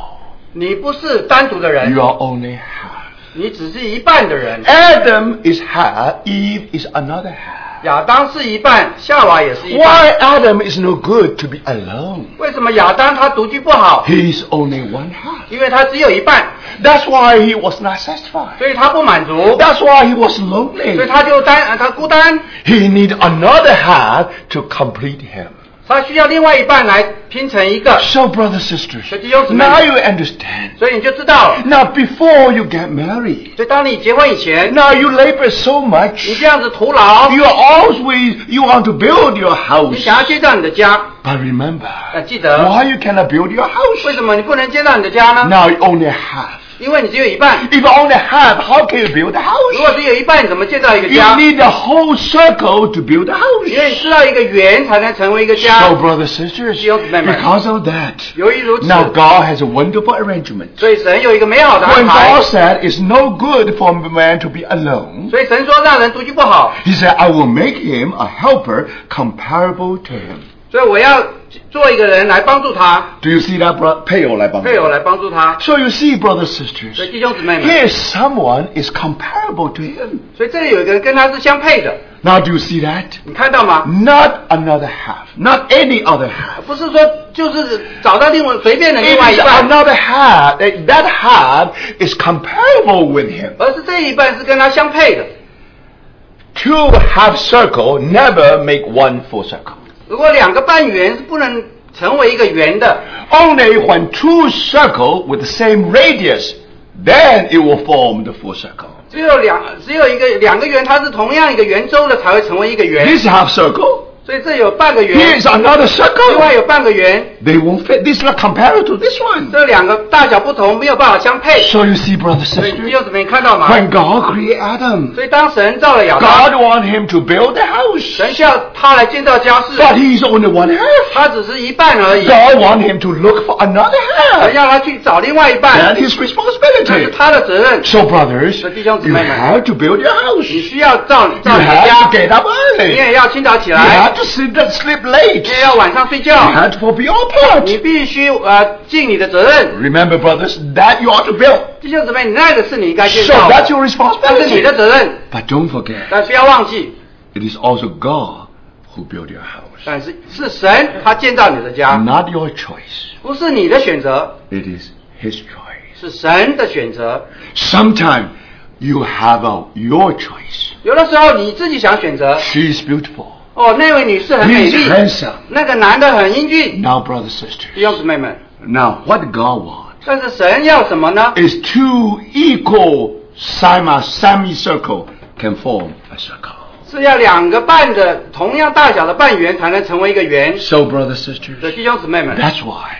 Speaker 1: 你不是单独的人
Speaker 3: You，are only half.
Speaker 1: 你只是一半的人。
Speaker 3: Adam is half, Eve is another half.
Speaker 1: 亚当是一半，夏娃也是一半。
Speaker 3: Why Adam is no good to be alone?
Speaker 1: 为什么亚当他独居不好？
Speaker 3: He is only one half.
Speaker 1: 因为他只有一半，
Speaker 3: That's why he was not satisfied.
Speaker 1: 所以他不满足，
Speaker 3: That's why he was
Speaker 1: 所以
Speaker 3: lonely.
Speaker 1: 他就单，呃他孤单，
Speaker 3: He need another half to complete him.
Speaker 1: 他需要另外一半来拼成一个
Speaker 3: ，So, brothers sisters,，now you understand.
Speaker 1: 所以你就知道
Speaker 3: ，Now, before you get married,
Speaker 1: 所以当你结婚以前
Speaker 3: ，now you labor so much.
Speaker 1: 你这样子徒劳
Speaker 3: ，You are always you want to build your house, 你
Speaker 1: 想要建造你的家
Speaker 3: ，but remember,
Speaker 1: 呃，记得
Speaker 3: why you cannot build your house?
Speaker 1: 为什么你不能建造你的家呢
Speaker 3: ？Now you only half.
Speaker 1: 因为你只有一半。
Speaker 3: If you only half, how can you build a
Speaker 1: 如果
Speaker 3: house?
Speaker 1: 只有一半，你怎么建造一个
Speaker 3: You
Speaker 1: 家？
Speaker 3: need the whole circle to build a
Speaker 1: 因为你
Speaker 3: house.
Speaker 1: 知道一个圆才能成为一个
Speaker 3: So,
Speaker 1: 家。
Speaker 3: brothers sisters,
Speaker 1: 弟兄姊妹们。
Speaker 3: because of that,
Speaker 1: 由于如此，
Speaker 3: now God has a wonderful arrangement.
Speaker 1: 所以神有一个美好的安
Speaker 3: When
Speaker 1: 排
Speaker 3: God。said it's no good for man to be alone,
Speaker 1: 所以神说让人独居不好，
Speaker 3: He said, I will make him a helper comparable to him.
Speaker 1: 所以我要 做一个人来帮助他，
Speaker 3: Do you see that, bro? 配偶来帮助
Speaker 1: 配偶来帮助他。
Speaker 3: So you see, brothers sisters,
Speaker 1: 所以弟兄姊妹们，
Speaker 3: here someone is comparable to him.
Speaker 1: 所以这里有一个人跟他是相配的，
Speaker 3: Now do you see that?
Speaker 1: 你看到吗？
Speaker 3: Not another half, not any other half.
Speaker 1: 不是说就是找到另外随便的
Speaker 3: It
Speaker 1: 另外一
Speaker 3: is
Speaker 1: 半，
Speaker 3: another half. That that half is comparable with him.
Speaker 1: 而是这一半是跟他相配的。
Speaker 3: Two half circle never make one full circle.
Speaker 1: 如果两个半圆是不能成为一个圆的
Speaker 3: ，Only when two circle with the same radius, then it will form the full circle.
Speaker 1: 只有两只有一个两个圆，它是同样一个圆周的才会成为一个圆。
Speaker 3: This half circle,
Speaker 1: 所以这有半个
Speaker 3: here
Speaker 1: 圆，
Speaker 3: is another
Speaker 1: 另外
Speaker 3: circle.
Speaker 1: 有半个圆，
Speaker 3: They won't fit. This is not comparable to this one.
Speaker 1: 这两个大小不同，没有办法相配。
Speaker 3: So you see, brothers
Speaker 1: 所以
Speaker 3: sisters,
Speaker 1: 弟兄姊妹看到吗？
Speaker 3: when God created Adam,
Speaker 1: 所以当神造了亚当，
Speaker 3: God wanted him to build a house.
Speaker 1: 神需要他来建造家室，
Speaker 3: But he's only one half.
Speaker 1: 他只是一半而已。
Speaker 3: God wanted him to look for another
Speaker 1: 神
Speaker 3: half.
Speaker 1: 要他去找另外一
Speaker 3: That's
Speaker 1: 半，
Speaker 3: his
Speaker 1: 这是
Speaker 3: responsibility.
Speaker 1: 他的责任。
Speaker 3: So, brothers,
Speaker 1: 所以弟兄姊
Speaker 3: you
Speaker 1: 妹们，
Speaker 3: have to build your house.
Speaker 1: 你
Speaker 3: You
Speaker 1: 需要造造你的
Speaker 3: have
Speaker 1: 家
Speaker 3: to，get up
Speaker 1: 你
Speaker 3: early.
Speaker 1: 也要清早起
Speaker 3: You
Speaker 1: 来
Speaker 3: have，to sit and sleep late.
Speaker 1: 你也要晚上睡
Speaker 3: You
Speaker 1: 觉，
Speaker 3: have to fulfill your part.
Speaker 1: 你必须呃尽你的责任。
Speaker 3: Remember, brothers, that you ought to build.
Speaker 1: 弟兄姊妹，你那个是你应该建
Speaker 3: So
Speaker 1: 造的，
Speaker 3: that's your
Speaker 1: 那是你的
Speaker 3: responsibility.
Speaker 1: 责任，
Speaker 3: But don't forget,
Speaker 1: 但不要忘记，
Speaker 3: it is also God who built your house.
Speaker 1: 但是是神他建造你的家，
Speaker 3: Not your choice.
Speaker 1: 不是你的选择，
Speaker 3: It is His choice.
Speaker 1: 是神的选择。
Speaker 3: Sometimes you have a, your choice.
Speaker 1: 有的时候你自己想选择，
Speaker 3: She is beautiful.
Speaker 1: 哦，那位女士很美
Speaker 3: He is
Speaker 1: 丽，
Speaker 3: handsome.
Speaker 1: 那个男的很英俊，
Speaker 3: Now, brothers,
Speaker 1: 弟兄
Speaker 3: sisters.
Speaker 1: 姊妹们，
Speaker 3: Now, what God wants
Speaker 1: 但是神要什么呢？
Speaker 3: is two equal semi semicircle can form a circle.
Speaker 1: 是要两个半的同样大小的半圆才能成为一个圆。
Speaker 3: So, brothers,
Speaker 1: 所以
Speaker 3: sisters,
Speaker 1: 弟兄姊妹们，
Speaker 3: that's why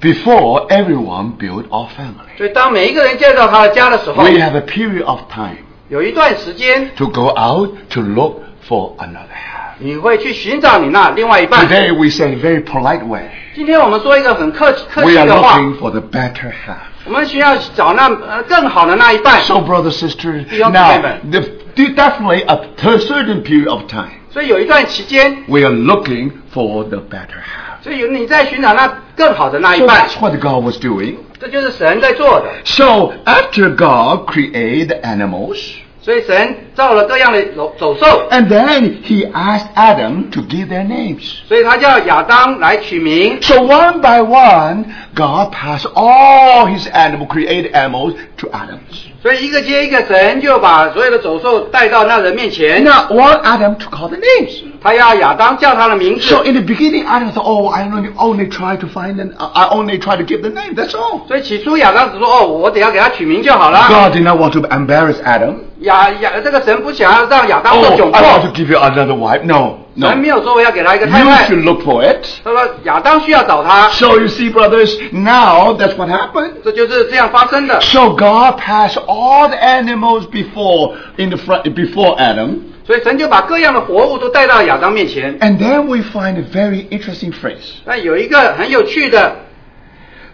Speaker 3: before everyone built our family,
Speaker 1: 所以当每一个人建造他的家的时候
Speaker 3: we，have a period of time
Speaker 1: 有一段时间
Speaker 3: to go out to look for another half.
Speaker 1: 你会去寻找你那另外一半。
Speaker 3: Today we say in a very polite way,
Speaker 1: 今天我们说一个很客气客
Speaker 3: we
Speaker 1: 气
Speaker 3: are
Speaker 1: 的话，
Speaker 3: looking for the better half.
Speaker 1: 我们需要找那呃更好的那一半。
Speaker 3: So, brothers, sisters,
Speaker 1: Young
Speaker 3: now,
Speaker 1: women.
Speaker 3: the, the- definitely a t- certain period of time,
Speaker 1: 所以有一段期间，
Speaker 3: we are looking for the better half.
Speaker 1: 所以有你在寻找那更好的那一
Speaker 3: So
Speaker 1: 半
Speaker 3: that's，what God was doing.
Speaker 1: 这就是神在做的。
Speaker 3: So after God created the animals,
Speaker 1: 所以神造了各样的走走兽，
Speaker 3: and then He asked Adam to give their names.
Speaker 1: 所以他叫亚当来取名。
Speaker 3: So one by one, God passed all His animal created animals to Adam.
Speaker 1: 所以一个接一个，神就把所有的走兽带到那人面前
Speaker 3: And。now want Adam to call the names.
Speaker 1: 他要亚当叫他的名字
Speaker 3: So，in the beginning, Adam thought, "Oh, I only only try to find an, I only try to give the name. That's all."
Speaker 1: 所以起初亚当只说：“哦，我只要给他取名就好了。
Speaker 3: God did not want to embarrass Adam. ”
Speaker 1: 亚亚这个神不想要让亚当
Speaker 3: Oh,
Speaker 1: 做窘
Speaker 3: I want to
Speaker 1: 迫，
Speaker 3: give you another wife. No,
Speaker 1: 神没
Speaker 3: no.
Speaker 1: 有说我要给他一个太
Speaker 3: You
Speaker 1: 太。
Speaker 3: should look for it.
Speaker 1: 他说亚当需要找他，
Speaker 3: So you see, brothers, now that's what happened.
Speaker 1: 这就是这样发生的。
Speaker 3: So God passed all the animals before in the front before Adam,
Speaker 1: 所以神就把各样的活物都带到亚当面前。
Speaker 3: and then we find a very interesting phrase.
Speaker 1: 但有一个很有趣的，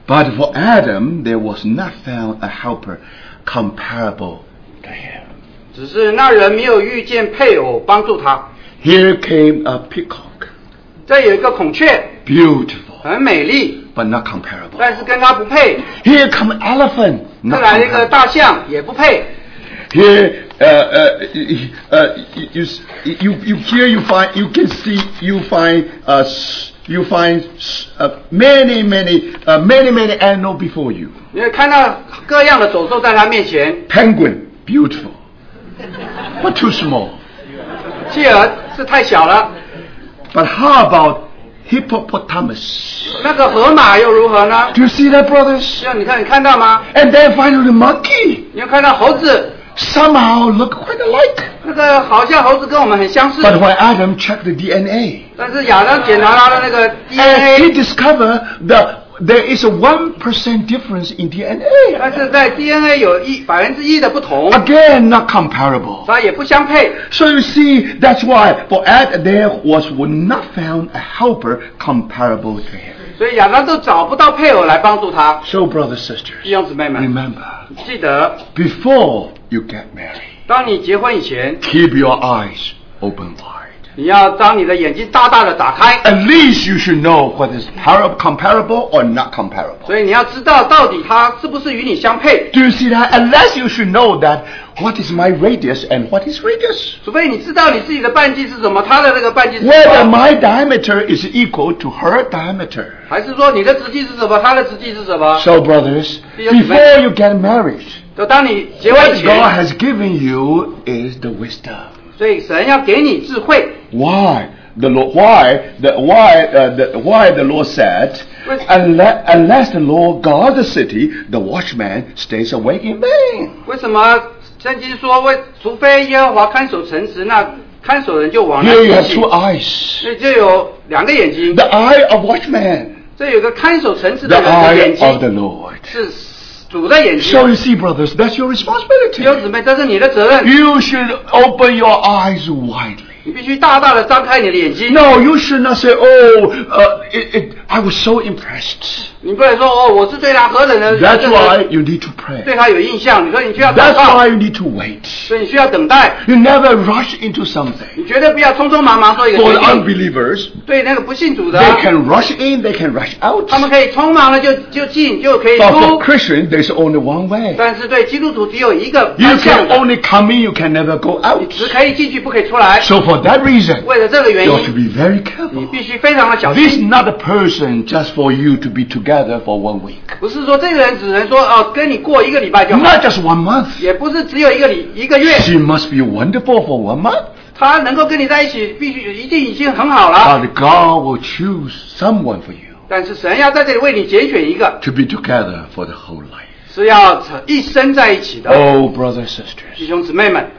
Speaker 3: But for Adam, there was not found a helper comparable to him.
Speaker 1: 只是那人没有遇见配偶帮助他。
Speaker 3: Here came a peacock,
Speaker 1: 这有一个孔雀，
Speaker 3: beautiful,
Speaker 1: 很美丽，
Speaker 3: but not comparable.
Speaker 1: 但是跟他不配。
Speaker 3: Here come elephant,
Speaker 1: 再
Speaker 3: not
Speaker 1: 来一个
Speaker 3: comparable.
Speaker 1: 大象，也不配。
Speaker 3: Here, uh, uh, uh, you, you, you, here you find, you can see, you find, uh, s- you find s- uh, many, many, uh, many, many animals before you.
Speaker 1: 你会看到各样的走兽在他面前，
Speaker 3: Penguin, beautiful, but too small.
Speaker 1: 企鹅是太小了，
Speaker 3: But how about hippopotamus?
Speaker 1: 那个河马又如何呢？
Speaker 3: Do you see that, brothers?
Speaker 1: 就你看，你看到吗？
Speaker 3: And then finally the monkey.
Speaker 1: 你有看到猴子，
Speaker 3: Somehow look quite alike.
Speaker 1: 那个好像猴子跟我们很相似，
Speaker 3: But when Adam checked the DNA,
Speaker 1: 但是亚当检查他的那个
Speaker 3: and he
Speaker 1: DNA，
Speaker 3: discovered that there is a one percent difference in DNA.
Speaker 1: 但是在 DNA 有一百分之一的不同，
Speaker 3: Again, not comparable.
Speaker 1: 它也不相配。
Speaker 3: So you see, that's why for Adam there was would not found a helper comparable to him.
Speaker 1: 所以亚当都找不到配偶来帮助他。
Speaker 3: So, brothers
Speaker 1: 弟
Speaker 3: sisters,
Speaker 1: 兄姊妹们，
Speaker 3: remember
Speaker 1: 记得，
Speaker 3: before you get married,
Speaker 1: 当你结婚以前，
Speaker 3: keep your eyes open wide.
Speaker 1: 你要当你的眼睛大大的打开，
Speaker 3: At least you should know whether it's para- comparable or not comparable.
Speaker 1: 所以你要知道到底它是不是与你相配。
Speaker 3: Do you see that? Unless you should know that what is my radius and what is radius.
Speaker 1: 除非你知道你自己的半径是什么，它的那个半径是什
Speaker 3: Whether
Speaker 1: 么，
Speaker 3: my diameter is equal to her diameter.
Speaker 1: 还是说你的直径是什么，它的直径是什么？
Speaker 3: So, brothers,
Speaker 1: Yes,
Speaker 3: before you get married,
Speaker 1: 就当你结婚
Speaker 3: what God
Speaker 1: 前，
Speaker 3: has given you is the wisdom.
Speaker 1: 所以神要给你智慧。
Speaker 3: Why? The Lord, why the why uh, the why the Lord said,
Speaker 1: Yes.
Speaker 3: unless, unless the Lord guard the city, the watchman stays awake in vain.
Speaker 1: 为什么圣经说为除非耶和华看守城池，那看守人就往那
Speaker 3: Here you
Speaker 1: 里
Speaker 3: have
Speaker 1: 去
Speaker 3: two？eyes.
Speaker 1: 所以就有两个眼睛，
Speaker 3: The eye of watchman,
Speaker 1: 这有个看守城池
Speaker 3: the
Speaker 1: 的人的眼
Speaker 3: eye of the
Speaker 1: 睛
Speaker 3: Lord.
Speaker 1: 是 主的眼睛
Speaker 3: So
Speaker 1: 睛。
Speaker 3: you see, brothers, that's your responsibility.
Speaker 1: 姊妹，这是你的责任
Speaker 3: ，You should open your eyes widely.
Speaker 1: 你必须大大的张开你的眼睛。
Speaker 3: No, you should not say, "Oh, uh, it, it, I was so impressed."
Speaker 1: 你不能说哦，我是对他何等的，
Speaker 3: That's
Speaker 1: 何等的
Speaker 3: why you need to pray.
Speaker 1: 对他有印象。你说你需要祷
Speaker 3: That's
Speaker 1: 告，
Speaker 3: why you need to wait.
Speaker 1: 所以你需要等待。
Speaker 3: You never rush into something.
Speaker 1: 你绝对不要匆匆忙忙做一个
Speaker 3: For
Speaker 1: 决
Speaker 3: the
Speaker 1: 定。
Speaker 3: unbelievers,
Speaker 1: 对那个不信主的，
Speaker 3: they can rush in, they can rush out.
Speaker 1: 他们可以匆忙了就就进就可以
Speaker 3: But for
Speaker 1: 出，
Speaker 3: Christians, there's only one way.
Speaker 1: 但是对基督徒只有一个
Speaker 3: You
Speaker 1: 方向
Speaker 3: can
Speaker 1: 的，
Speaker 3: only come in, you can never go
Speaker 1: 你
Speaker 3: out.
Speaker 1: 只可以进去不可以出来。
Speaker 3: So for that reason,
Speaker 1: 为了这个原
Speaker 3: you have to
Speaker 1: 因，
Speaker 3: be very
Speaker 1: 你
Speaker 3: careful.
Speaker 1: 必须非常的小
Speaker 3: This is
Speaker 1: 心。
Speaker 3: not a person just for you to be together for one week.
Speaker 1: 不是说这个人只能说哦跟你过一个礼拜就好，
Speaker 3: Not just one month.
Speaker 1: 也不是只有一个礼一个月，
Speaker 3: She must be wonderful for one month.
Speaker 1: 他能够跟你在一起，必须一定已经很好了。
Speaker 3: But God will choose someone for you
Speaker 1: 但是神要在这里为你拣选一个，
Speaker 3: to be together for the whole life.
Speaker 1: 是要一生在一起的。
Speaker 3: Oh, brothers and
Speaker 1: 弟
Speaker 3: sisters,
Speaker 1: 兄姊妹们，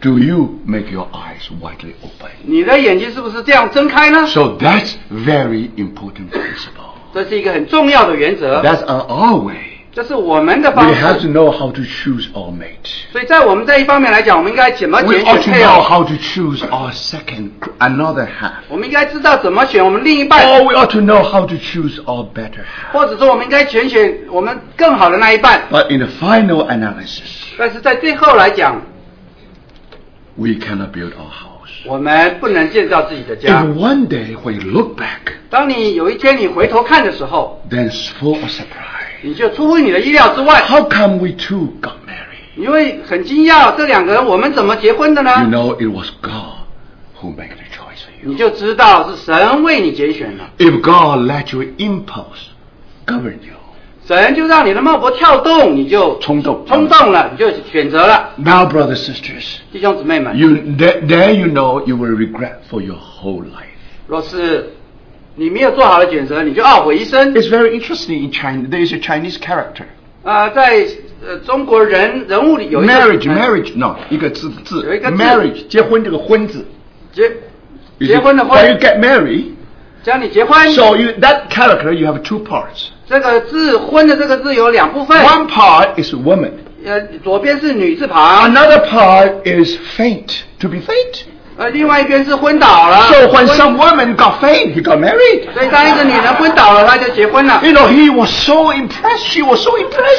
Speaker 3: do you make your eyes widely open?
Speaker 1: 你的眼睛是不是这样睁开呢？
Speaker 3: So that's very important principle.
Speaker 1: 这是一个很重要的原则，
Speaker 3: That's on our way.
Speaker 1: 这是我们的
Speaker 3: We
Speaker 1: 方
Speaker 3: have to
Speaker 1: 式。
Speaker 3: know how to choose our mate.
Speaker 1: 所以在我们这一方面来讲，我们应该怎么
Speaker 3: We
Speaker 1: 拣
Speaker 3: ought
Speaker 1: 选
Speaker 3: to
Speaker 1: 配
Speaker 3: know
Speaker 1: 偶？
Speaker 3: how to choose our second, another half.
Speaker 1: 我们应该知道怎么选我们另一
Speaker 3: Or
Speaker 1: 半，
Speaker 3: we ought to know how to choose our better half.
Speaker 1: 或者说我们应该拣选我们更好的那一半。
Speaker 3: But in the final analysis,
Speaker 1: 但是在最后来讲，
Speaker 3: we cannot build our house.
Speaker 1: 我们不能建造自己的家
Speaker 3: If。one day when you look back,
Speaker 1: 当你有一天你回头看的时候，
Speaker 3: then it's full of surprise.
Speaker 1: 你就出乎你的意料之外，
Speaker 3: How come we two got married?
Speaker 1: 你会很惊讶，这两个人我们怎么结婚的
Speaker 3: You
Speaker 1: 呢？
Speaker 3: know it was God who made the choice for you.
Speaker 1: 你就知道是神为你拣选了，
Speaker 3: If God let your impulse govern you,
Speaker 1: 神就让你的脉搏跳动，你就
Speaker 3: 冲动
Speaker 1: 冲动了，你就选择了。
Speaker 3: now, brothers sisters,
Speaker 1: 弟兄姊妹们
Speaker 3: ，you th- then you know you will regret for your whole life.
Speaker 1: 若是你没有做好的选择，你就懊悔一生。
Speaker 3: It's very interesting in China. There is a Chinese character.
Speaker 1: 呃，在呃中国人人物里有一个
Speaker 3: Marriage,
Speaker 1: 呃
Speaker 3: marriage, no, 一个字字
Speaker 1: 有一个字
Speaker 3: marriage 结婚这个婚字。
Speaker 1: 结结婚的
Speaker 3: When you，get married,
Speaker 1: 教你结婚。
Speaker 3: so you that character you have two parts.
Speaker 1: 这个字“婚”的这个字有两部分，
Speaker 3: One part is woman.
Speaker 1: 呃，左边是女字旁，
Speaker 3: Another part is faint. To be faint.
Speaker 1: 呃，另外一边是昏倒了。
Speaker 3: So when
Speaker 1: 昏
Speaker 3: some woman got faint, he got married.
Speaker 1: 所以当一个女人昏倒了，他就结婚了。
Speaker 3: You know, he was so impressed. She was so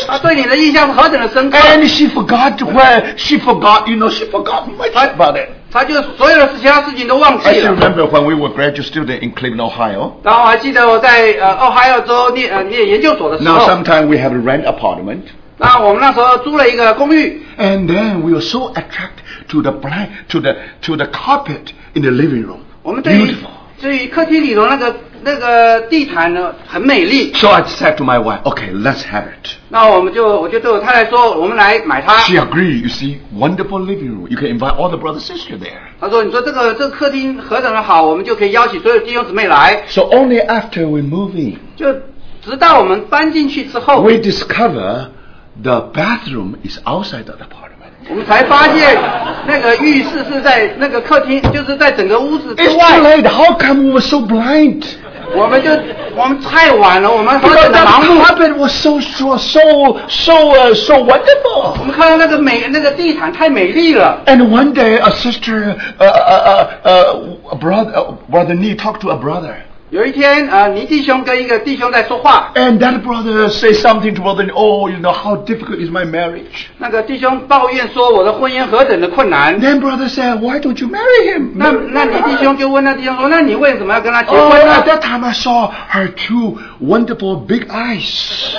Speaker 1: 他
Speaker 3: impressed.
Speaker 1: 对你的印象是何等的深刻，
Speaker 3: And she forgot where she forgot, you know, she forgot much about it.
Speaker 1: 他就所有的其他事情都忘
Speaker 3: I
Speaker 1: 记
Speaker 3: still
Speaker 1: 了。
Speaker 3: remember when we were graduate student in Cleveland, Ohio.
Speaker 1: 然后我还记得我在呃奥海尔州念呃念研究所的时
Speaker 3: Now
Speaker 1: 候，
Speaker 3: sometimes we have a rent apartment.
Speaker 1: 那我们那时候租了一个公寓，
Speaker 3: And then we were so attracted to the blind, to the to the carpet in the living room.
Speaker 1: 我们对于
Speaker 3: Beautiful.
Speaker 1: 对于客厅里头那个 那个地毯呢很美丽，
Speaker 3: So I said to my wife, "Okay, let's have it."
Speaker 1: 那我们就我就对我太太说，我们来买它。
Speaker 3: She agreed. You see, wonderful living room. You can invite all the brothers sister there.
Speaker 1: 他说：“你说这个这个客厅何等的好，我们就可以邀请所有弟兄姊妹来。
Speaker 3: So only after we move in,
Speaker 1: 就直到我们搬进去之后，
Speaker 3: we discover the bathroom is outside the apartment.
Speaker 1: 我们才发现那个浴室是在那个客厅，就是在整个屋子之
Speaker 3: It's too
Speaker 1: 外。
Speaker 3: late. How come we were so blind?
Speaker 1: 我们就我们太晚了，我们何
Speaker 3: Because
Speaker 1: 等的
Speaker 3: that
Speaker 1: 盲目。
Speaker 3: carpet was so so so so uh, so
Speaker 1: 我
Speaker 3: wonderful.
Speaker 1: 们看到那个美那个地毯太美丽了。
Speaker 3: And one day, a sister, uh, uh, uh, uh, brother, uh, brother Nee talked to a brother.
Speaker 1: 有一天，呃，你弟兄跟一个弟兄在说话
Speaker 3: ，And that brother says something to brother, oh, you know, how difficult is my marriage.
Speaker 1: 那个弟兄抱怨说我的婚姻何等的困难。
Speaker 3: Then brother said, why don't you marry him?
Speaker 1: 那那你弟兄就问那弟兄说，那你为什么要跟他结婚
Speaker 3: Oh,
Speaker 1: 婚
Speaker 3: at
Speaker 1: 呢
Speaker 3: ？that time I saw her two wonderful big eyes.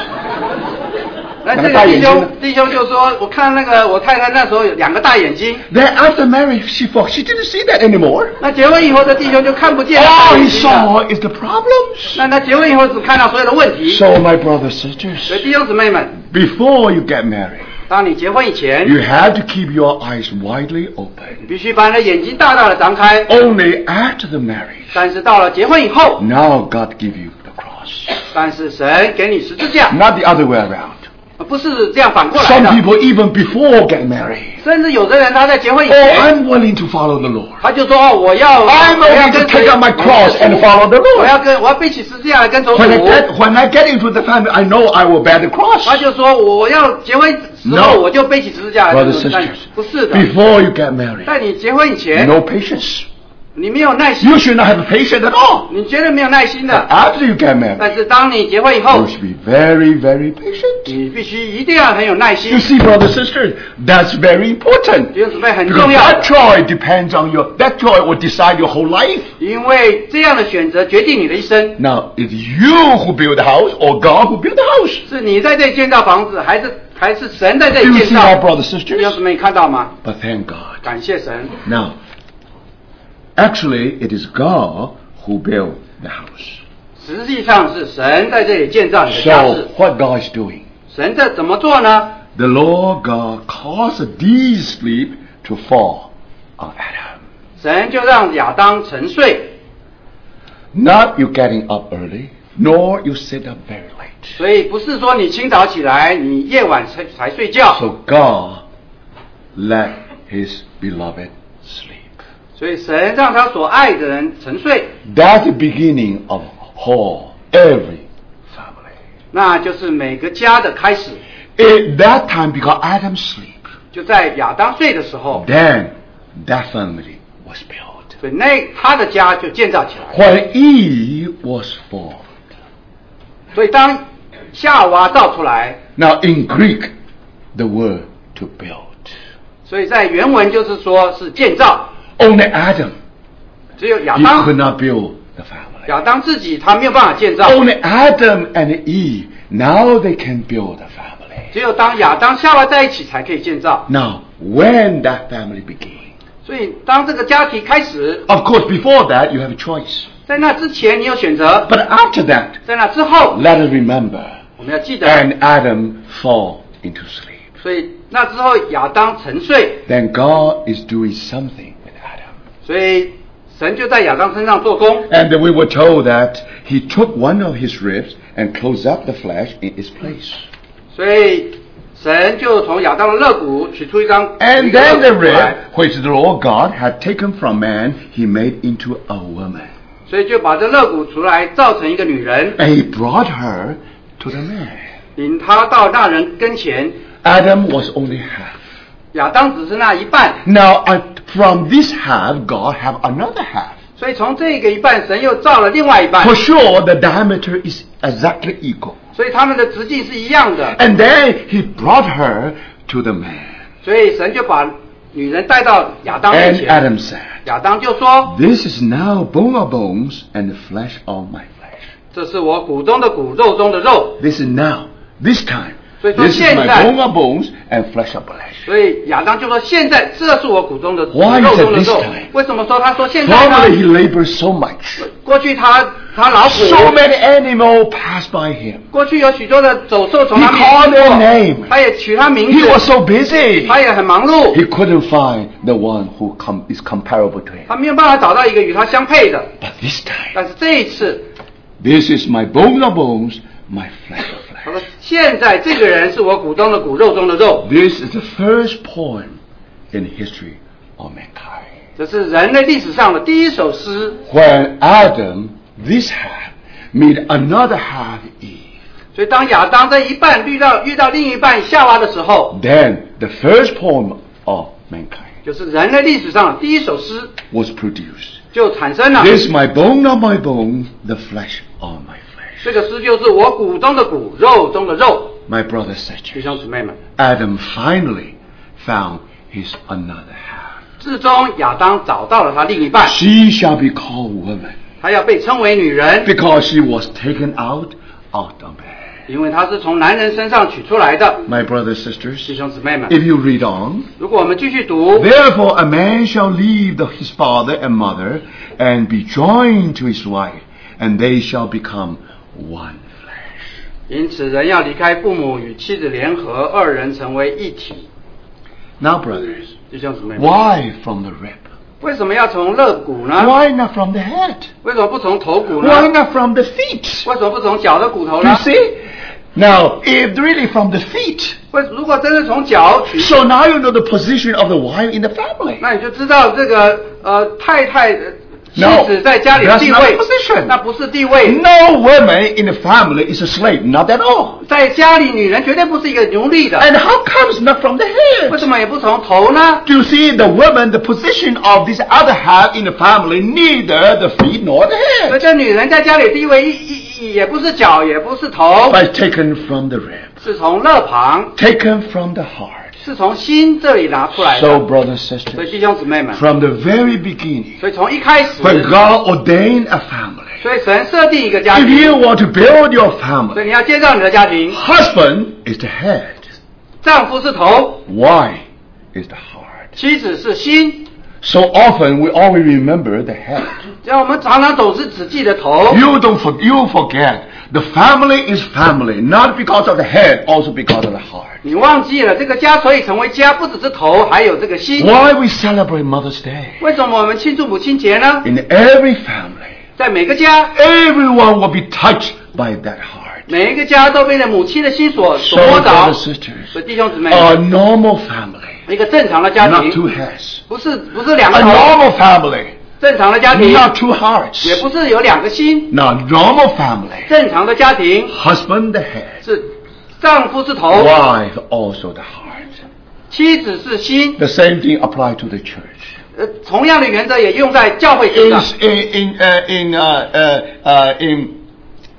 Speaker 1: 那这
Speaker 3: 两个大
Speaker 1: 个弟兄
Speaker 3: 眼睛呢
Speaker 1: 弟兄就说，我看那个我太太那时候有两个大眼睛。
Speaker 3: Then after marriage, she thought she didn't see that anymore.
Speaker 1: 那结婚以后，这弟兄就看不见大
Speaker 3: All
Speaker 1: 眼
Speaker 3: he
Speaker 1: 睛了。
Speaker 3: saw is the problems.
Speaker 1: 那他结婚以后只看到所有的问题。
Speaker 3: So my brothers,
Speaker 1: 所以
Speaker 3: sisters,
Speaker 1: 弟兄姊妹们，
Speaker 3: before you get married,
Speaker 1: 当你结婚以前，
Speaker 3: you have to keep your eyes widely open.
Speaker 1: 你必须把你的眼睛大大的张开。
Speaker 3: Only after the marriage,
Speaker 1: 但是到了结婚以后，
Speaker 3: now God give you the cross.
Speaker 1: 但是神给你十字架，
Speaker 3: Not the other way around.
Speaker 1: 不是这样反过来的
Speaker 3: Some
Speaker 1: 的。
Speaker 3: people even before get married.
Speaker 1: 甚至有的人他在结婚以
Speaker 3: Oh,
Speaker 1: 前
Speaker 3: ，I'm willing to follow the Lord.
Speaker 1: 他就说哦，我要
Speaker 3: I'm
Speaker 1: 我要
Speaker 3: willing to
Speaker 1: 跟
Speaker 3: take up my cross and follow the
Speaker 1: 我
Speaker 3: Lord.
Speaker 1: 要跟我要背起十字架来跟从主
Speaker 3: When。I get when I get into the family, I know I will bear the cross.
Speaker 1: 他就说我要结婚时
Speaker 3: No
Speaker 1: 候我就背起十字架来跟
Speaker 3: Brothers
Speaker 1: 从主。但
Speaker 3: sisters,
Speaker 1: 不是的
Speaker 3: ，before you get married,
Speaker 1: 在你结婚以前
Speaker 3: ，no patience.
Speaker 1: 你没有耐心
Speaker 3: You，should not have patience at all.
Speaker 1: 你绝对没有耐心
Speaker 3: But
Speaker 1: 的。
Speaker 3: after you get married,
Speaker 1: 但是当你结婚以后
Speaker 3: you，should be very, very patient.
Speaker 1: 你必须一定要很有耐心
Speaker 3: You。see, brothers sisters, that's very important.
Speaker 1: 弟兄姊妹很
Speaker 3: Because
Speaker 1: 重要
Speaker 3: that，joy depends on your, that joy will decide your whole life.
Speaker 1: 因为这样的选择决定你的一生。
Speaker 3: Now, it's you who build the house or God who build the house.
Speaker 1: 是你在这里建造房子，还是还是神在这
Speaker 3: Do
Speaker 1: 里
Speaker 3: you
Speaker 1: 建
Speaker 3: see our
Speaker 1: 造？
Speaker 3: brothers
Speaker 1: 弟兄
Speaker 3: sisters?
Speaker 1: 姊妹看到吗？
Speaker 3: But thank God.
Speaker 1: 感谢神。
Speaker 3: Now, actually, it is God who built the house.
Speaker 1: 实际上是神在这里建造你的家
Speaker 3: So,
Speaker 1: 室。
Speaker 3: what God is doing?
Speaker 1: 神这怎么做呢？
Speaker 3: The Lord God caused deep sleep to fall on Adam.
Speaker 1: 神就让亚当沉睡，
Speaker 3: Not you getting up early, nor you sit up very late.
Speaker 1: 所以不是说你清早起来，你夜晚才才睡觉。
Speaker 3: So God let His beloved sleep.
Speaker 1: 所以神让他所爱的人沉睡
Speaker 3: ，That's the beginning of whole every family.
Speaker 1: 那就是每个家的开始。
Speaker 3: At that time, because Adam sleep,
Speaker 1: 就在亚当睡的时候
Speaker 3: ，then that family was built.
Speaker 1: 所以那他的家就建造起来。
Speaker 3: When Eve was formed.
Speaker 1: 所以当夏娃造出来
Speaker 3: ，Now in Greek, the word to build.
Speaker 1: 所以在原文就是说是建造，
Speaker 3: Only Adam,
Speaker 1: 只有亚
Speaker 3: he
Speaker 1: 当
Speaker 3: could not build the family.
Speaker 1: 亚当自己他没有办法建造，
Speaker 3: Only Adam and Eve, now they can build a family.
Speaker 1: 只有当亚当夏娃在一起才可以建造。
Speaker 3: Now, when that family began,
Speaker 1: 所以当这个家庭开始，
Speaker 3: of course, before that, you have a choice.
Speaker 1: 在那之前你有选择，
Speaker 3: But after that,
Speaker 1: 在那之后
Speaker 3: let us remember,
Speaker 1: 我们要记得，
Speaker 3: and Adam fall into sleep.
Speaker 1: 所以那之后亚当沉睡，
Speaker 3: Then God is doing something with Adam.
Speaker 1: 所以神就在亚当身上做工。
Speaker 3: And then we were told that he took one of his ribs and closed up the flesh in its place.
Speaker 1: 所以神就从亚当的肋骨取出一张
Speaker 3: And
Speaker 1: 一个
Speaker 3: then the
Speaker 1: 肋骨出来
Speaker 3: rib, which the Lord God had taken from man, he made into a woman.
Speaker 1: 所以就把这肋骨出来造成一个女人，
Speaker 3: And he brought her to the man.
Speaker 1: 领她到那人跟前。
Speaker 3: Adam was only half.
Speaker 1: 亚当只是那一半，
Speaker 3: Now, uh, from this half, God have another half.
Speaker 1: 所以从这个一半，神又造了另外一半
Speaker 3: For，sure, the diameter is exactly equal.
Speaker 1: 所以他们的直径是一样的。
Speaker 3: And then he brought her to the man.
Speaker 1: 所以神就把女人带到亚当面
Speaker 3: And
Speaker 1: 前。
Speaker 3: Adam said,
Speaker 1: 亚当就说
Speaker 3: This is now bone of bones and the flesh of my flesh.：“
Speaker 1: 这是我骨中的骨，肉中的肉。
Speaker 3: This is now, this time.
Speaker 1: 所以说
Speaker 3: This is
Speaker 1: 现
Speaker 3: my
Speaker 1: 在
Speaker 3: bone of bones and flesh of flesh.
Speaker 1: ”所以亚当就说：“现在这是我骨中的骨，
Speaker 3: Why
Speaker 1: 肉
Speaker 3: is it
Speaker 1: 中的
Speaker 3: this
Speaker 1: 肉
Speaker 3: time?。”
Speaker 1: 为什么说他说现在
Speaker 3: Formerly he
Speaker 1: 呢？
Speaker 3: labored so much.
Speaker 1: 过去他他劳苦
Speaker 3: So many animals passed by him.
Speaker 1: 过去有许多的走兽从
Speaker 3: He
Speaker 1: 他面
Speaker 3: called
Speaker 1: 前
Speaker 3: their
Speaker 1: 过
Speaker 3: name.
Speaker 1: 他也取他名
Speaker 3: He
Speaker 1: 字，
Speaker 3: was so busy.
Speaker 1: 他也很忙碌，
Speaker 3: He couldn't find the one who com- is comparable to him.
Speaker 1: 他没有办法找到一个与他相配的。
Speaker 3: But this time,
Speaker 1: 但是这一次，
Speaker 3: this is my bone of bones, my flesh of
Speaker 1: 他说
Speaker 3: flesh.
Speaker 1: 现在这个人是我骨中的骨，肉中的肉，
Speaker 3: This is the first poem in the history of mankind.
Speaker 1: 这是人类历史上的第一首诗。
Speaker 3: When Adam, this half, meet another half Eve,
Speaker 1: 所以当亚当这一半遇到遇到另一半夏娃的时候，
Speaker 3: then the first poem of mankind
Speaker 1: 就是人类历史上的第一首诗，
Speaker 3: was produced.
Speaker 1: 就产生了。
Speaker 3: This is my bone of my bone, the flesh of my flesh.
Speaker 1: 这个诗就是我骨中的骨，肉中的肉。
Speaker 3: My brothers
Speaker 1: 弟
Speaker 3: sisters,
Speaker 1: 兄姊妹们，
Speaker 3: Adam finally found his another half.
Speaker 1: 至终亚当找到了他另一半，
Speaker 3: She shall be called woman
Speaker 1: 他要被称为女人，
Speaker 3: because she was taken out of the man.
Speaker 1: 因为他是从男人身上取出来的。
Speaker 3: My brothers
Speaker 1: 弟
Speaker 3: sisters,
Speaker 1: 兄姊妹们，
Speaker 3: if you read on,
Speaker 1: 如果我们继续读，
Speaker 3: Therefore, a man shall leave the- his father and mother and be joined to his wife, and they shall become one flesh.
Speaker 1: 因此人要离开父母，与妻子联合，二人成为一体。
Speaker 3: Now, brothers,
Speaker 1: 弟兄姊妹们，
Speaker 3: why from the rib?
Speaker 1: 为什么要从肋骨呢？
Speaker 3: Why not from the head?
Speaker 1: 为什么不从头骨
Speaker 3: Why
Speaker 1: 呢？
Speaker 3: not from the feet?
Speaker 1: 为什么不从脚的骨头
Speaker 3: You
Speaker 1: 呢？
Speaker 3: see? Now, if really from the feet,
Speaker 1: 为如果真是从脚取，
Speaker 3: so now you know the position of the wife in the family.
Speaker 1: 那你就知道这个呃太太的 妻
Speaker 3: No,
Speaker 1: 子在家里的
Speaker 3: that's
Speaker 1: 地
Speaker 3: not
Speaker 1: 位
Speaker 3: the position.，
Speaker 1: 那不是地位。
Speaker 3: No woman in the family is a slave, not at all.
Speaker 1: 在家里，女人绝对不是一个奴隶的。
Speaker 3: And how comes not from the
Speaker 1: 为
Speaker 3: head?
Speaker 1: 什么也不从头呢？
Speaker 3: Do you see the woman, the position of this other half in the family, neither the feet nor the
Speaker 1: 所以
Speaker 3: head,
Speaker 1: 这女人在家里的地位一一一也不是脚，也不是头，
Speaker 3: but taken from the rib,
Speaker 1: 是从肋旁，
Speaker 3: taken from the heart.
Speaker 1: 是从心这里拿出来
Speaker 3: So,
Speaker 1: 的。
Speaker 3: brothers
Speaker 1: 所以
Speaker 3: sisters,
Speaker 1: 弟兄姊妹们，
Speaker 3: from the very beginning,
Speaker 1: 所以从一开始，
Speaker 3: when God ordained a family,
Speaker 1: 所以神设定一个家
Speaker 3: if you
Speaker 1: 庭，
Speaker 3: want to build your
Speaker 1: 所以
Speaker 3: family,
Speaker 1: 你要建造你的家庭，
Speaker 3: husband is the head,
Speaker 1: 丈夫是头，
Speaker 3: wife is the heart.
Speaker 1: 妻子是心。
Speaker 3: So often we always remember the head.
Speaker 1: 这样我们常常总是只记得头，
Speaker 3: You don't for, you forget the family is family, not because of the head, also because of the heart.
Speaker 1: 你忘记了这个家所以成为家，不只是头，还有这个心。
Speaker 3: Why we celebrate Mother's Day?
Speaker 1: 为什么我们庆祝母亲节呢？
Speaker 3: In every family,
Speaker 1: 在每个家，
Speaker 3: everyone will be touched by that heart.
Speaker 1: 每一个家都被那母亲的心所
Speaker 3: So,
Speaker 1: 所摸着
Speaker 3: brothers。sisters,
Speaker 1: 所以弟兄姊妹，
Speaker 3: a normal family,
Speaker 1: 一个正常的家
Speaker 3: not
Speaker 1: 庭
Speaker 3: two heads.
Speaker 1: 不是不是两
Speaker 3: A
Speaker 1: 个头，
Speaker 3: normal family,
Speaker 1: 正常的家庭
Speaker 3: not two hearts.
Speaker 1: 也不是有两个心，
Speaker 3: Now, normal family,
Speaker 1: 正常的家庭
Speaker 3: husband the head,
Speaker 1: 是丈夫是头，
Speaker 3: wife also the heart.
Speaker 1: 妻子是心。
Speaker 3: The same thing apply to the church.
Speaker 1: 呃，同样的原则也用在教会身
Speaker 3: In
Speaker 1: 上。
Speaker 3: in in uh, in uh, uh, uh, in